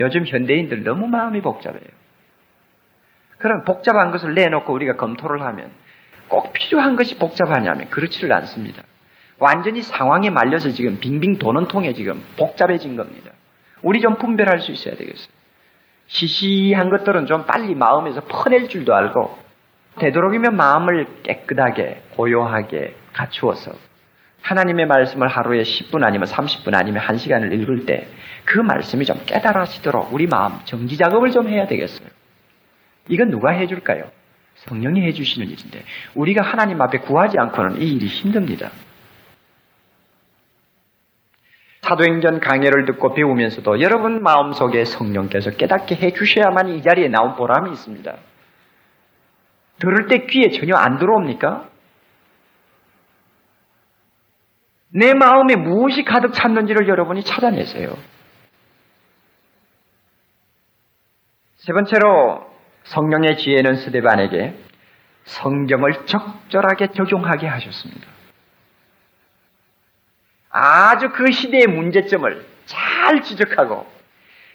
요즘 현대인들 너무 마음이 복잡해요. 그럼 복잡한 것을 내놓고 우리가 검토를 하면 꼭 필요한 것이 복잡하냐면 그렇지를 않습니다. 완전히 상황에 말려서 지금 빙빙 도는 통에 지금 복잡해진 겁니다. 우리 좀 분별할 수 있어야 되겠어요. 시시한 것들은 좀 빨리 마음에서 퍼낼 줄도 알고 되도록이면 마음을 깨끗하게 고요하게 갖추어서 하나님의 말씀을 하루에 10분 아니면 30분 아니면 1시간을 읽을 때 그 말씀이 좀 깨달아지도록 우리 마음 정지 작업을 좀 해야 되겠어요. 이건 누가 해줄까요? 성령이 해주시는 일인데 우리가 하나님 앞에 구하지 않고는 이 일이 힘듭니다. 사도행전 강해를 듣고 배우면서도 여러분 마음속에 성령께서 깨닫게 해주셔야만 이 자리에 나온 보람이 있습니다. 들을 때 귀에 전혀 안 들어옵니까? 내 마음에 무엇이 가득 찼는지를 여러분이 찾아내세요. 세 번째로 성령의 지혜는 스데반에게 성경을 적절하게 적용하게 하셨습니다. 아주 그 시대의 문제점을 잘 지적하고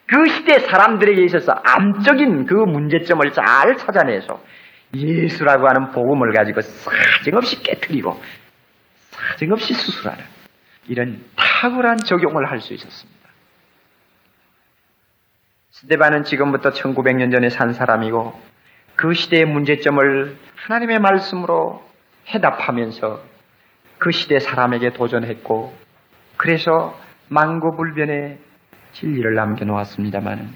그 시대 사람들에게 있어서 암적인 그 문제점을 잘 찾아내서 예수라고 하는 복음을 가지고 사정없이 깨뜨리고 사정없이 수술하는 이런 탁월한 적용을 할 수 있었습니다. 스테반은 지금부터 1900년 전에 산 사람이고 그 시대의 문제점을 하나님의 말씀으로 해답하면서 그 시대 사람에게 도전했고 그래서 망고불변의 진리를 남겨놓았습니다만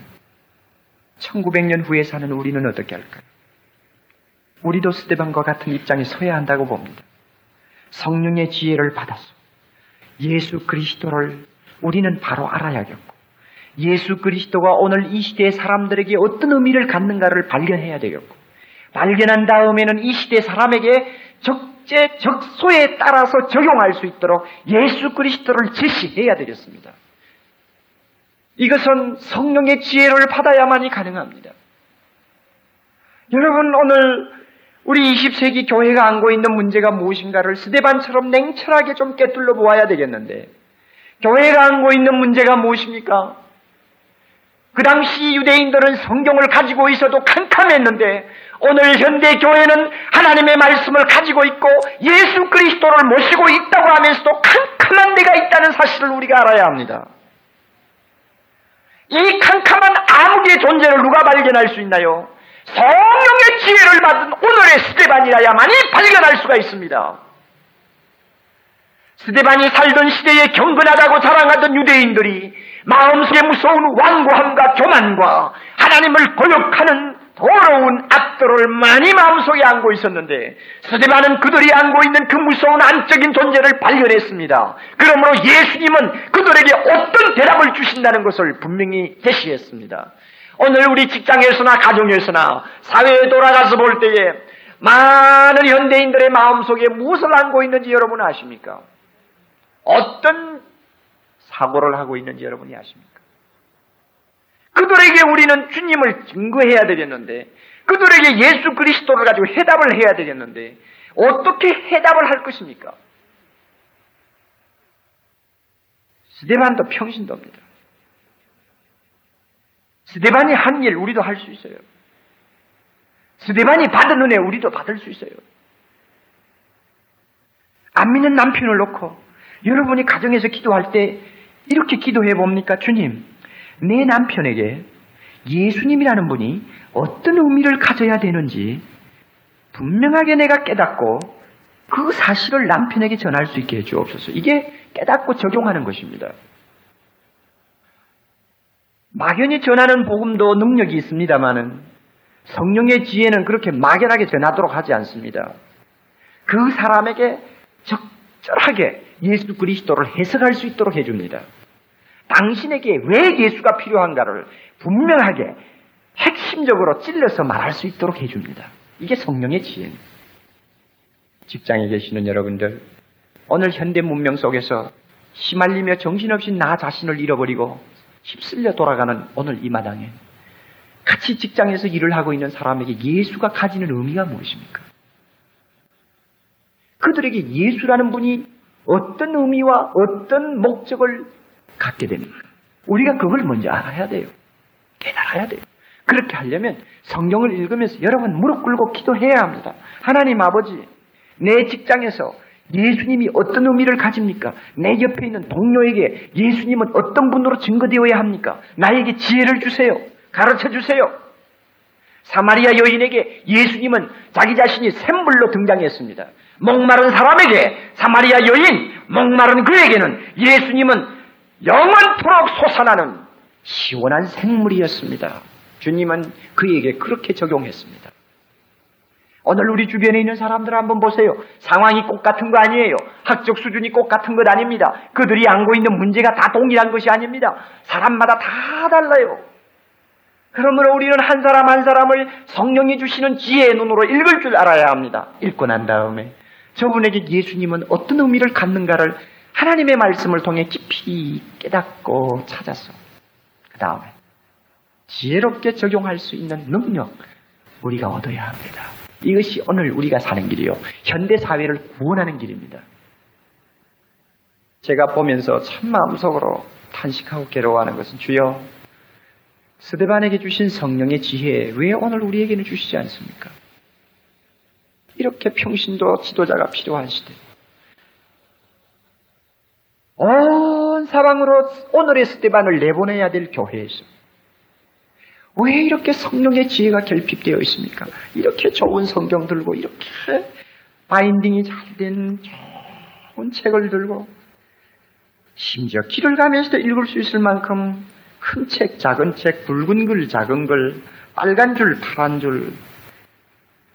1900년 후에 사는 우리는 어떻게 할까요? 우리도 스테반과 같은 입장에 서야 한다고 봅니다. 성령의 지혜를 받았어. 예수 그리스도를 우리는 바로 알아야겠고, 예수 그리스도가 오늘 이 시대의 사람들에게 어떤 의미를 갖는가를 발견해야 되겠고, 발견한 다음에는 이 시대 사람에게 적재, 적소에 따라서 적용할 수 있도록 예수 그리스도를 제시해야 되겠습니다. 이것은 성령의 지혜를 받아야만이 가능합니다. 여러분, 오늘 우리 20세기 교회가 안고 있는 문제가 무엇인가를 스데반처럼 냉철하게 좀 깨뚫려 보아야 되겠는데, 교회가 안고 있는 문제가 무엇입니까? 그 당시 유대인들은 성경을 가지고 있어도 캄캄했는데, 오늘 현대 교회는 하나님의 말씀을 가지고 있고 예수 그리스도를 모시고 있다고 하면서도 캄캄한 데가 있다는 사실을 우리가 알아야 합니다. 이 캄캄한 암흑의 존재를 누가 발견할 수 있나요? 성령의 지혜를 받은 오늘의 스테반이라야만이 발견할 수가 있습니다. 스테반이 살던 시대에 경건하다고 자랑하던 유대인들이 마음속에 무서운 완고함과 교만과 하나님을 고역하는 더러운 악도를 많이 마음속에 안고 있었는데 스데반은 그들이 안고 있는 그 무서운 안적인 존재를 발견했습니다. 그러므로 예수님은 그들에게 어떤 대답을 주신다는 것을 분명히 제시했습니다. 오늘 우리 직장에서나 가정에서나 사회에 돌아가서 볼 때에 많은 현대인들의 마음속에 무엇을 안고 있는지 여러분 아십니까? 어떤 사고를 하고 있는지 여러분이 아십니까? 그들에게 우리는 주님을 증거해야 되겠는데, 그들에게 예수 그리스도를 가지고 해답을 해야 되겠는데, 어떻게 해답을 할 것입니까? 스데반도 평신도입니다. 스데반이 한 일 우리도 할 수 있어요. 스데반이 받은 은혜 우리도 받을 수 있어요. 안 믿는 남편을 놓고 여러분이 가정에서 기도할 때 이렇게 기도해 봅니까? 주님, 내 남편에게 예수님이라는 분이 어떤 의미를 가져야 되는지 분명하게 내가 깨닫고 그 사실을 남편에게 전할 수 있게 해주옵소서. 이게 깨닫고 적용하는 것입니다. 막연히 전하는 복음도 능력이 있습니다만은 성령의 지혜는 그렇게 막연하게 전하도록 하지 않습니다. 그 사람에게 적절하게 예수 그리스도를 해석할 수 있도록 해줍니다. 당신에게 왜 예수가 필요한가를 분명하게 핵심적으로 찔러서 말할 수 있도록 해줍니다. 이게 성령의 지혜입니다. 직장에 계시는 여러분들, 오늘 현대 문명 속에서 휘말리며 정신없이 나 자신을 잃어버리고 휩쓸려 돌아가는 오늘 이 마당에 같이 직장에서 일을 하고 있는 사람에게 예수가 가지는 의미가 무엇입니까? 그들에게 예수라는 분이 어떤 의미와 어떤 목적을 갖게 됩니다. 우리가 그걸 먼저 알아야 돼요. 깨달아야 돼요. 그렇게 하려면 성경을 읽으면서 여러분 무릎 꿇고 기도해야 합니다. 하나님 아버지, 내 직장에서 예수님이 어떤 의미를 가집니까? 내 옆에 있는 동료에게 예수님은 어떤 분으로 증거되어야 합니까? 나에게 지혜를 주세요. 가르쳐 주세요. 사마리아 여인에게 예수님은 자기 자신이 샘불로 등장했습니다. 목마른 사람에게 사마리아 여인, 목마른 그에게는 예수님은 영원토록 솟아나는 시원한 생물이었습니다. 주님은 그에게 그렇게 적용했습니다. 오늘 우리 주변에 있는 사람들 한번 보세요. 상황이 꼭 같은 거 아니에요. 학적 수준이 꼭 같은 것 아닙니다. 그들이 안고 있는 문제가 다 동일한 것이 아닙니다. 사람마다 다 달라요. 그러므로 우리는 한 사람 한 사람을 성령이 주시는 지혜의 눈으로 읽을 줄 알아야 합니다. 읽고 난 다음에 저분에게 예수님은 어떤 의미를 갖는가를 하나님의 말씀을 통해 깊이 깨닫고 찾아서 그 다음에 지혜롭게 적용할 수 있는 능력 우리가 얻어야 합니다. 이것이 오늘 우리가 사는 길이요. 현대 사회를 구원하는 길입니다. 제가 보면서 참 마음속으로 탄식하고 괴로워하는 것은 주여 스데반에게 주신 성령의 지혜 왜 오늘 우리에게는 주시지 않습니까? 이렇게 평신도 지도자가 필요한 시대. 온 사방으로 오늘의 스테반을 내보내야 될 교회에서 왜 이렇게 성령의 지혜가 결핍되어 있습니까? 이렇게 좋은 성경 들고 이렇게 바인딩이 잘 된 좋은 책을 들고 심지어 길을 가면서도 읽을 수 있을 만큼 큰 책, 작은 책, 붉은 글, 작은 글, 빨간 줄, 파란 줄.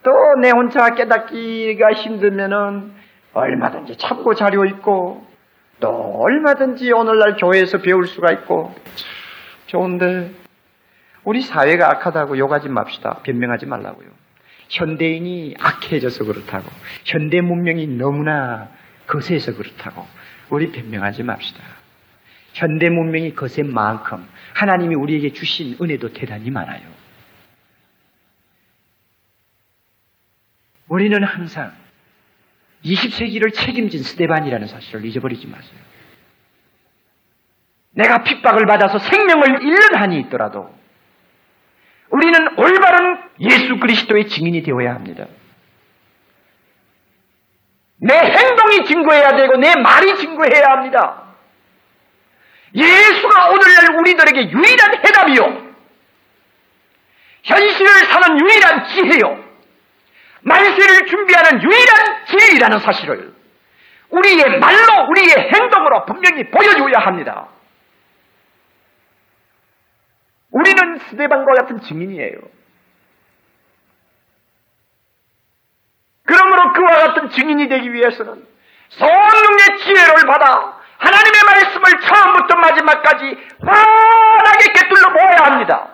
또 내 혼자 깨닫기가 힘들면은 얼마든지 참고 자료 있고 또 얼마든지 오늘날 교회에서 배울 수가 있고 좋은데 우리 사회가 악하다고 욕하지 맙시다. 변명하지 말라고요. 현대인이 악해져서 그렇다고 현대 문명이 너무나 거세서 그렇다고 우리 변명하지 맙시다. 현대 문명이 거센 만큼 하나님이 우리에게 주신 은혜도 대단히 많아요. 우리는 항상 20세기를 책임진 스테반이라는 사실을 잊어버리지 마세요. 내가 핍박을 받아서 생명을 잃는 한이 있더라도 우리는 올바른 예수 그리스도의 증인이 되어야 합니다. 내 행동이 증거해야 되고 내 말이 증거해야 합니다. 예수가 오늘날 우리들에게 유일한 해답이요. 현실을 사는 유일한 지혜요. 만세를 준비하는 유일한 진리라는 사실을 우리의 말로 우리의 행동으로 분명히 보여줘야 합니다. 우리는 스데반과 같은 증인이에요. 그러므로 그와 같은 증인이 되기 위해서는 성령의 지혜를 받아 하나님의 말씀을 처음부터 마지막까지 환하게 꿰뚫러 보아야 합니다.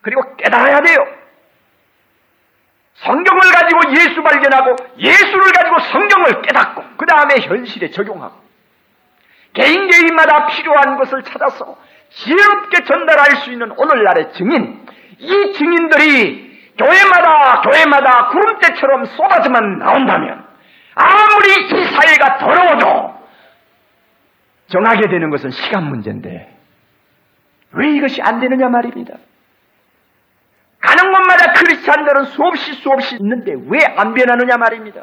그리고 깨달아야 돼요. 성경을 가지고 예수 발견하고 예수를 가지고 성경을 깨닫고 그 다음에 현실에 적용하고 개인 개인마다 필요한 것을 찾아서 지혜롭게 전달할 수 있는 오늘날의 증인 이 증인들이 교회마다 교회마다 구름대처럼 쏟아져만 나온다면 아무리 이 사회가 더러워도 정하게 되는 것은 시간 문제인데 왜 이것이 안 되느냐 말입니다. 가는 곳마다 크리스찬들은 수없이 수없이 있는데 왜 안 변하느냐 말입니다.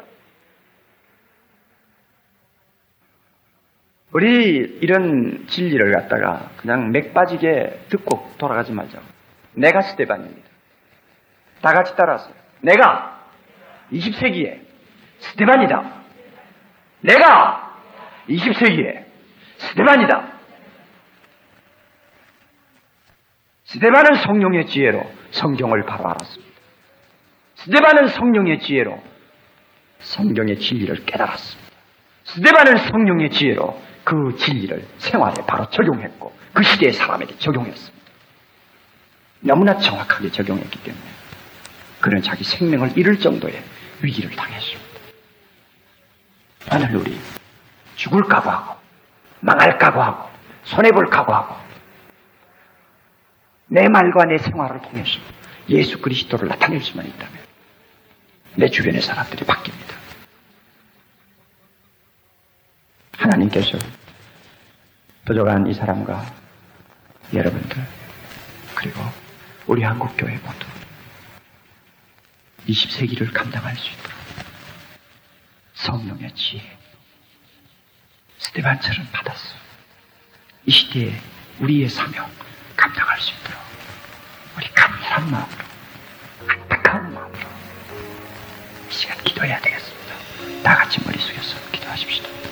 우리 이런 진리를 갖다가 그냥 맥 빠지게 듣고 돌아가지 말자고. 내가 스테반입니다. 다 같이 따라하세요. 내가 20세기에 스테반이다. 내가 20세기에 스테반이다. 스테반은 성령의 지혜로 성경을 바로 알았습니다. 스테반은 성령의 지혜로 성경의 진리를 깨달았습니다. 스테반은 성령의 지혜로 그 진리를 생활에 바로 적용했고 그 시대의 사람에게 적용했습니다. 너무나 정확하게 적용했기 때문에 그는 자기 생명을 잃을 정도의 위기를 당했습니다. 오늘 우리 죽을 각오하고 망할 각오하고 손해볼 각오하고 내 말과 내 생활을 통해서 예수 그리스도를 나타낼 수만 있다면 내 주변의 사람들이 바뀝니다. 하나님께서 부족한 이 사람과 여러분들 그리고 우리 한국 교회 모두 20세기를 감당할 수 있도록 성령의 지혜 스테반처럼 받았어. 이 시대에 우리의 사명 감당할 수 있도록 우리 간절한 마음으로 안타까운 마음으로 이 시간 기도해야 되겠습니다. 다 같이 머리 숙여서 기도하십시다.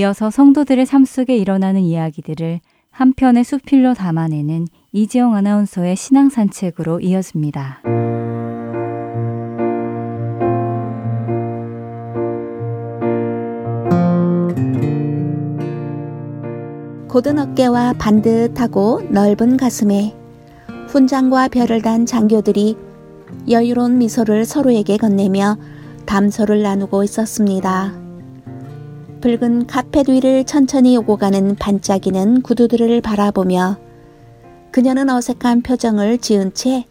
이어서 성도들의 삶 속에 일어나는 이야기들을 한 편의 수필로 담아내는 이지영 아나운서의 신앙 산책으로 이어집니다. 고든 어깨와 반듯하고 넓은 가슴에 훈장과 별을 단 장교들이 여유로운 미소를 서로에게 건네며 담소를 나누고 있었습니다. 붉은 카펫 위를 천천히 오고 가는 반짝이는 구두들을 바라보며 그녀는 어색한 표정을 지은 채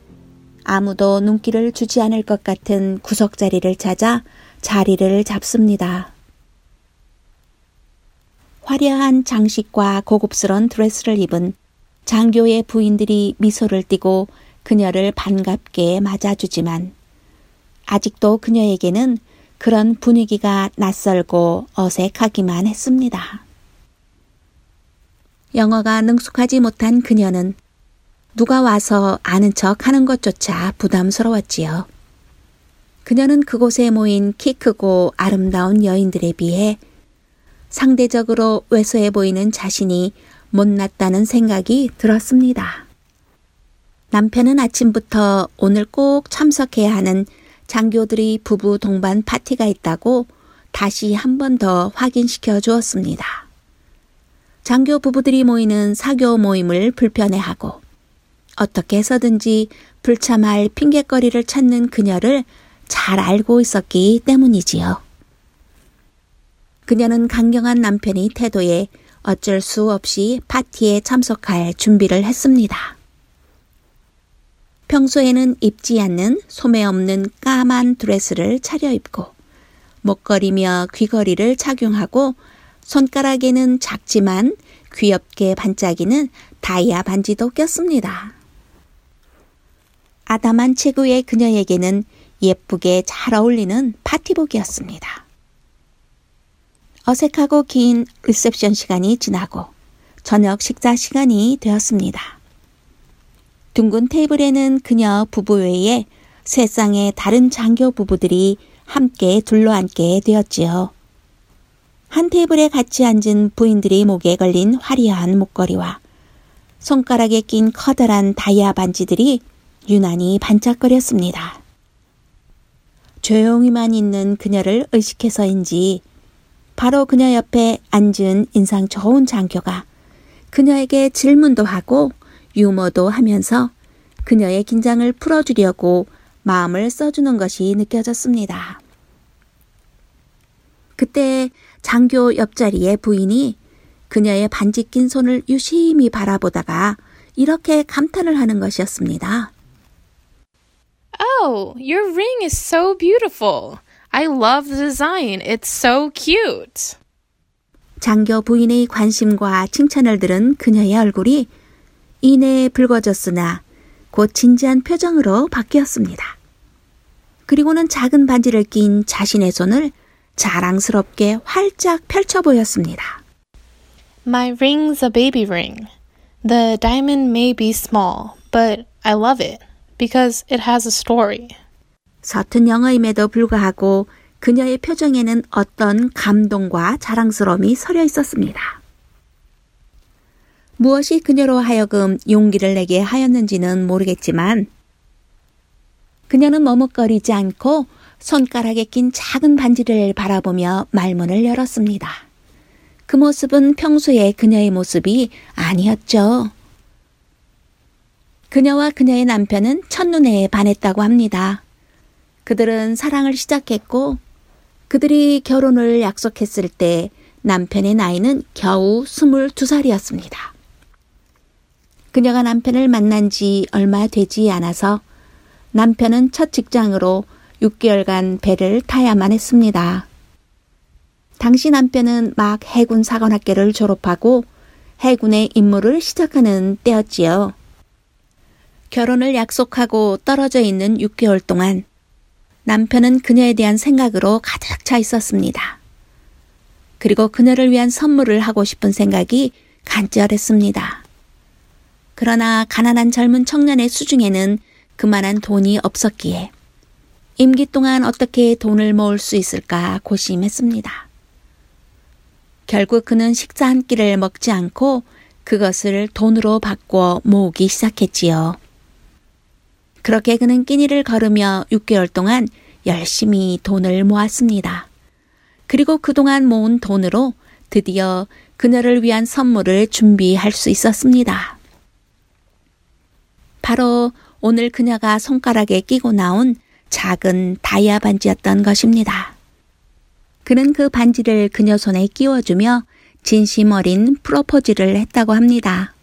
아무도 눈길을 주지 않을 것 같은 구석자리를 찾아 자리를 잡습니다. 화려한 장식과 고급스러운 드레스를 입은 장교의 부인들이 미소를 띠고 그녀를 반갑게 맞아주지만 아직도 그녀에게는 그런 분위기가 낯설고 어색하기만 했습니다. 영어가 능숙하지 못한 그녀는 누가 와서 아는 척 하는 것조차 부담스러웠지요. 그녀는 그곳에 모인 키 크고 아름다운 여인들에 비해 상대적으로 왜소해 보이는 자신이 못났다는 생각이 들었습니다. 남편은 아침부터 오늘 꼭 참석해야 하는 장교들이 부부 동반 파티가 있다고 다시 한 번 더 확인시켜 주었습니다. 장교 부부들이 모이는 사교 모임을 불편해하고 어떻게 해서든지 불참할 핑계거리를 찾는 그녀를 잘 알고 있었기 때문이지요. 그녀는 강경한 남편의 태도에 어쩔 수 없이 파티에 참석할 준비를 했습니다. 평소에는 입지 않는 소매 없는 까만 드레스를 차려입고 목걸이며 귀걸이를 착용하고 손가락에는 작지만 귀엽게 반짝이는 다이아 반지도 꼈습니다. 아담한 체구의 그녀에게는 예쁘게 잘 어울리는 파티복이었습니다. 어색하고 긴 리셉션 시간이 지나고 저녁 식사 시간이 되었습니다. 둥근 테이블에는 그녀 부부 외에 세상의 다른 장교 부부들이 함께 둘러앉게 되었지요. 한 테이블에 같이 앉은 부인들이 목에 걸린 화려한 목걸이와 손가락에 낀 커다란 다이아 반지들이 유난히 반짝거렸습니다. 조용히만 있는 그녀를 의식해서인지 바로 그녀 옆에 앉은 인상 좋은 장교가 그녀에게 질문도 하고 유머도 하면서 그녀의 긴장을 풀어주려고 마음을 써주는 것이 느껴졌습니다. 그때 장교 옆자리의 부인이 그녀의 반지 낀 손을 유심히 바라보다가 이렇게 감탄을 하는 것이었습니다. Oh, your ring is so beautiful. I love the design. It's so cute. 장교 부인의 관심과 칭찬을 들은 그녀의 얼굴이 이내 붉어졌으나 곧 진지한 표정으로 바뀌었습니다. 그리고는 작은 반지를 낀 자신의 손을 자랑스럽게 활짝 펼쳐 보였습니다. My ring's a baby ring. The diamond may be small, but I love it because it has a story. 서툰 영어임에도 불구하고 그녀의 표정에는 어떤 감동과 자랑스러움이 서려 있었습니다. 무엇이 그녀로 하여금 용기를 내게 하였는지는 모르겠지만 그녀는 머뭇거리지 않고 손가락에 낀 작은 반지를 바라보며 말문을 열었습니다. 그 모습은 평소의 그녀의 모습이 아니었죠. 그녀와 그녀의 남편은 첫눈에 반했다고 합니다. 그들은 사랑을 시작했고 그들이 결혼을 약속했을 때 남편의 나이는 겨우 22살이었습니다. 그녀가 남편을 만난 지 얼마 되지 않아서 남편은 첫 직장으로 6개월간 배를 타야만 했습니다. 당시 남편은 막 해군 사관학교를 졸업하고 해군의 임무를 시작하는 때였지요. 결혼을 약속하고 떨어져 있는 6개월 동안 남편은 그녀에 대한 생각으로 가득 차 있었습니다. 그리고 그녀를 위한 선물을 하고 싶은 생각이 간절했습니다. 그러나 가난한 젊은 청년의 수중에는 그만한 돈이 없었기에 임기 동안 어떻게 돈을 모을 수 있을까 고심했습니다. 결국 그는 식사 한 끼를 먹지 않고 그것을 돈으로 바꿔 모으기 시작했지요. 그렇게 그는 끼니를 걸으며 6개월 동안 열심히 돈을 모았습니다. 그리고 그동안 모은 돈으로 드디어 그녀를 위한 선물을 준비할 수 있었습니다. 바로 오늘 그녀가 손가락에 끼고 나온 작은 다이아 반지였던 것입니다. 그는 그 반지를 그녀 손에 끼워주며 진심 어린 프로포즈를 했다고 합니다.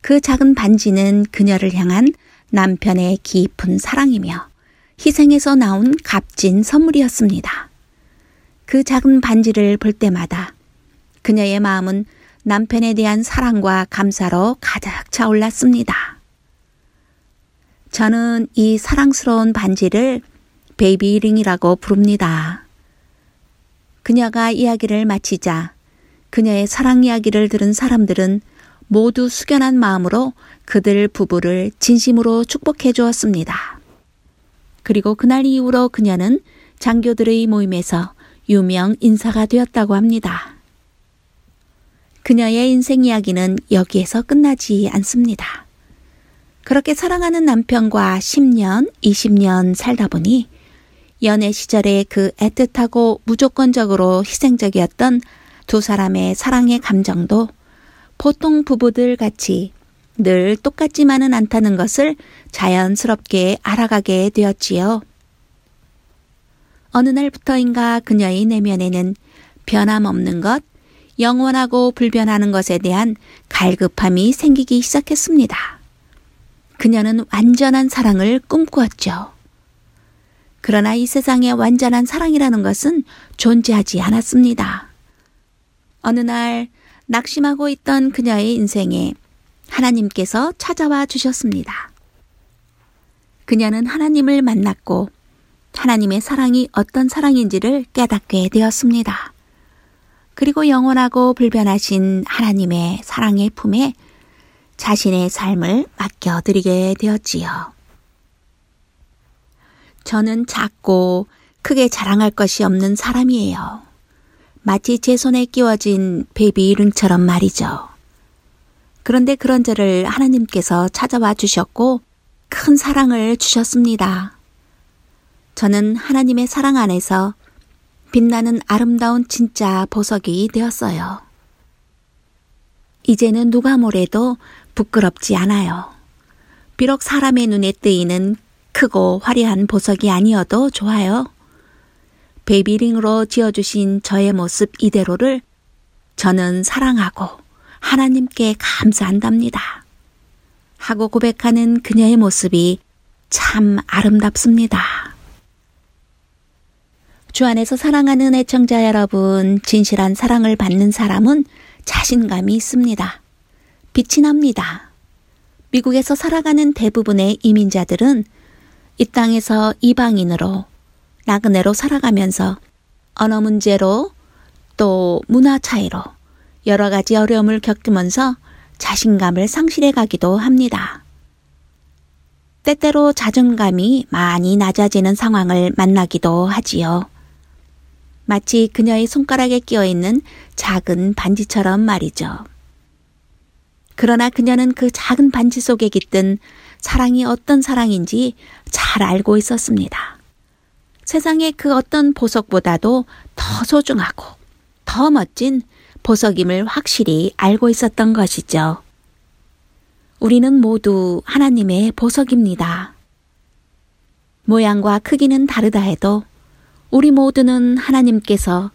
그 작은 반지는 그녀를 향한 남편의 깊은 사랑이며 희생에서 나온 값진 선물이었습니다. 그 작은 반지를 볼 때마다 그녀의 마음은 남편에 대한 사랑과 감사로 가득 차올랐습니다. 저는 이 사랑스러운 반지를 baby ring이라고 부릅니다. 그녀가 이야기를 마치자 그녀의 사랑 이야기를 들은 사람들은 모두 숙연한 마음으로 그들 부부를 진심으로 축복해 주었습니다. 그리고 그날 이후로 그녀는 장교들의 모임에서 유명 인사가 되었다고 합니다. 그녀의 인생 이야기는 여기에서 끝나지 않습니다. 그렇게 사랑하는 남편과 10년, 20년 살다 보니 연애 시절에 그 애틋하고 무조건적으로 희생적이었던 두 사람의 사랑의 감정도 보통 부부들 같이 늘 똑같지만은 않다는 것을 자연스럽게 알아가게 되었지요. 어느 날부터인가 그녀의 내면에는 변함없는 것, 영원하고 불변하는 것에 대한 갈급함이 생기기 시작했습니다. 그녀는 완전한 사랑을 꿈꾸었죠. 그러나 이 세상에 완전한 사랑이라는 것은 존재하지 않았습니다. 어느 날 낙심하고 있던 그녀의 인생에 하나님께서 찾아와 주셨습니다. 그녀는 하나님을 만났고 하나님의 사랑이 어떤 사랑인지를 깨닫게 되었습니다. 그리고 영원하고 불변하신 하나님의 사랑의 품에 자신의 삶을 맡겨드리게 되었지요. 저는 작고 크게 자랑할 것이 없는 사람이에요. 마치 제 손에 끼워진 베비링처럼 말이죠. 그런데 그런 저를 하나님께서 찾아와 주셨고 큰 사랑을 주셨습니다. 저는 하나님의 사랑 안에서 빛나는 아름다운 진짜 보석이 되었어요. 이제는 누가 뭐래도 부끄럽지 않아요. 비록 사람의 눈에 뜨이는 크고 화려한 보석이 아니어도 좋아요. 베이비링으로 지어주신 저의 모습 이대로를 저는 사랑하고 하나님께 감사한답니다. 하고 고백하는 그녀의 모습이 참 아름답습니다. 주 안에서 사랑하는 애청자 여러분, 진실한 사랑을 받는 사람은 자신감이 있습니다. 빛이 납니다. 미국에서 살아가는 대부분의 이민자들은 이 땅에서 이방인으로 나그네로 살아가면서 언어 문제로 또 문화 차이로 여러 가지 어려움을 겪으면서 자신감을 상실해 가기도 합니다. 때때로 자존감이 많이 낮아지는 상황을 만나기도 하지요. 마치 그녀의 손가락에 끼어 있는 작은 반지처럼 말이죠. 그러나 그녀는 그 작은 반지 속에 깃든 사랑이 어떤 사랑인지 잘 알고 있었습니다. 세상의 그 어떤 보석보다도 더 소중하고 더 멋진 보석임을 확실히 알고 있었던 것이죠. 우리는 모두 하나님의 보석입니다. 모양과 크기는 다르다 해도 우리 모두는 하나님께서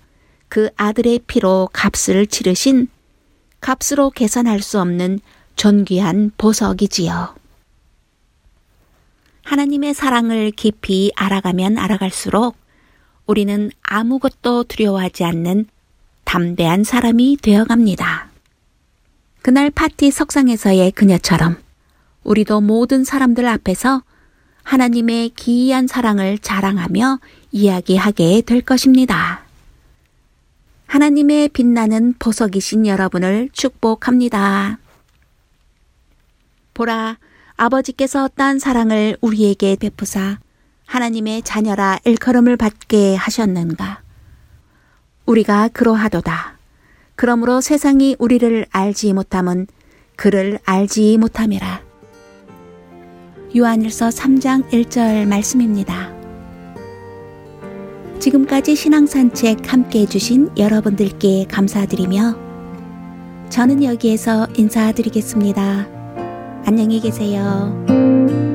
그 아들의 피로 값을 치르신 값으로 계산할 수 없는 존귀한 보석이지요. 하나님의 사랑을 깊이 알아가면 알아갈수록 우리는 아무것도 두려워하지 않는 담대한 사람이 되어갑니다. 그날 파티 석상에서의 그녀처럼 우리도 모든 사람들 앞에서 하나님의 기이한 사랑을 자랑하며 이야기하게 될 것입니다. 하나님의 빛나는 보석이신 여러분을 축복합니다. 보라, 아버지께서 어떠한 사랑을 우리에게 베푸사 하나님의 자녀라 일컬음을 받게 하셨는가? 우리가 그러하도다. 그러므로 세상이 우리를 알지 못함은 그를 알지 못함이라. 요한일서 3장 1절 말씀입니다. 지금까지 신앙산책 함께 해주신 여러분들께 감사드리며 저는 여기에서 인사드리겠습니다. 안녕히 계세요.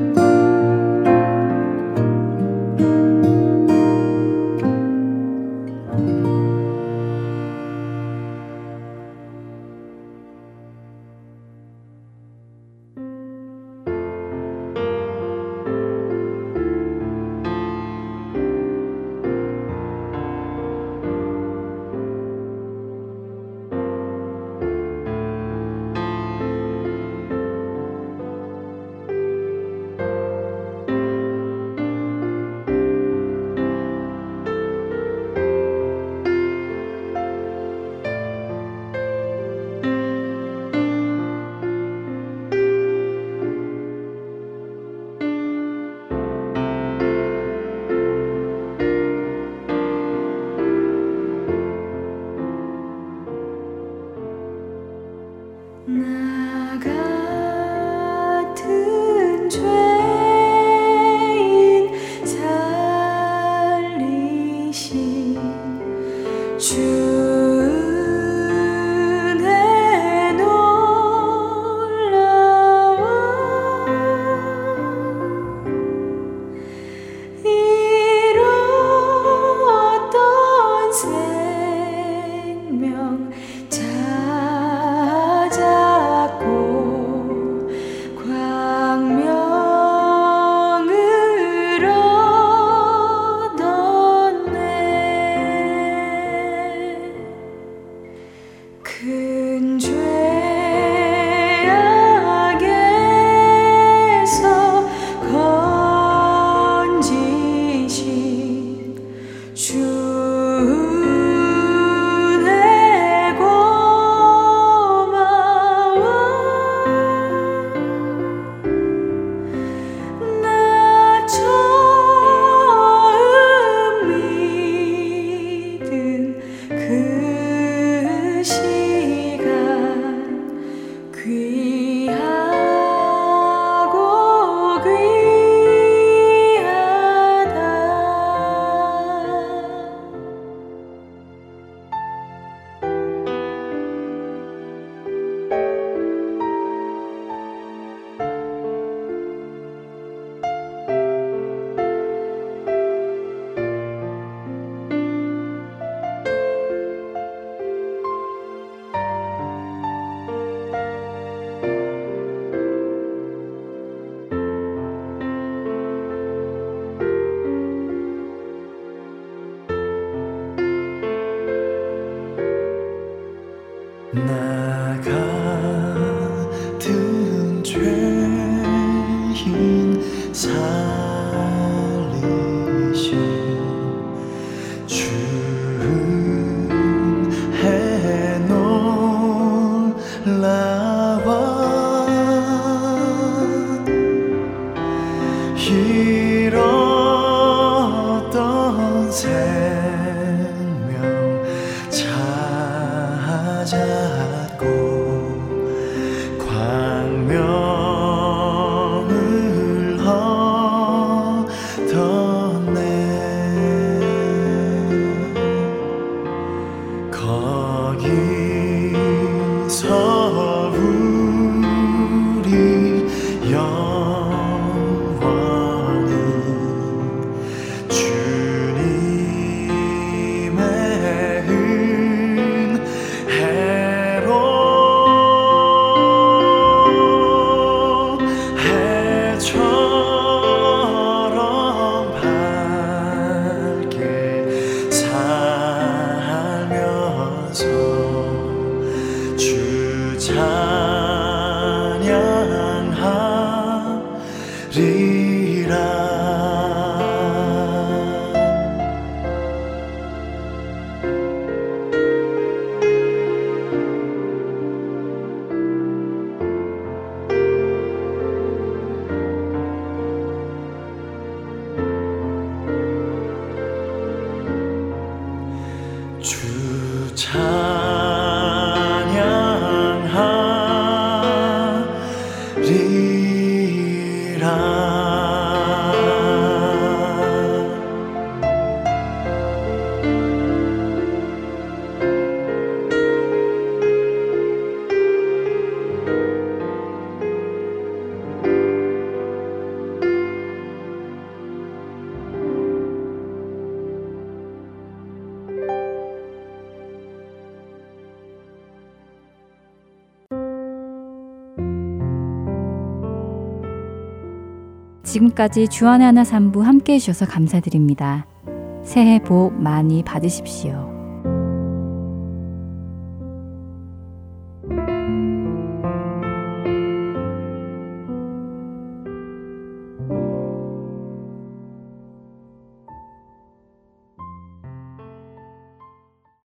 지금까지 주안의 하나 삼부 함께 해주셔서 감사드립니다. 새해 복 많이 받으십시오.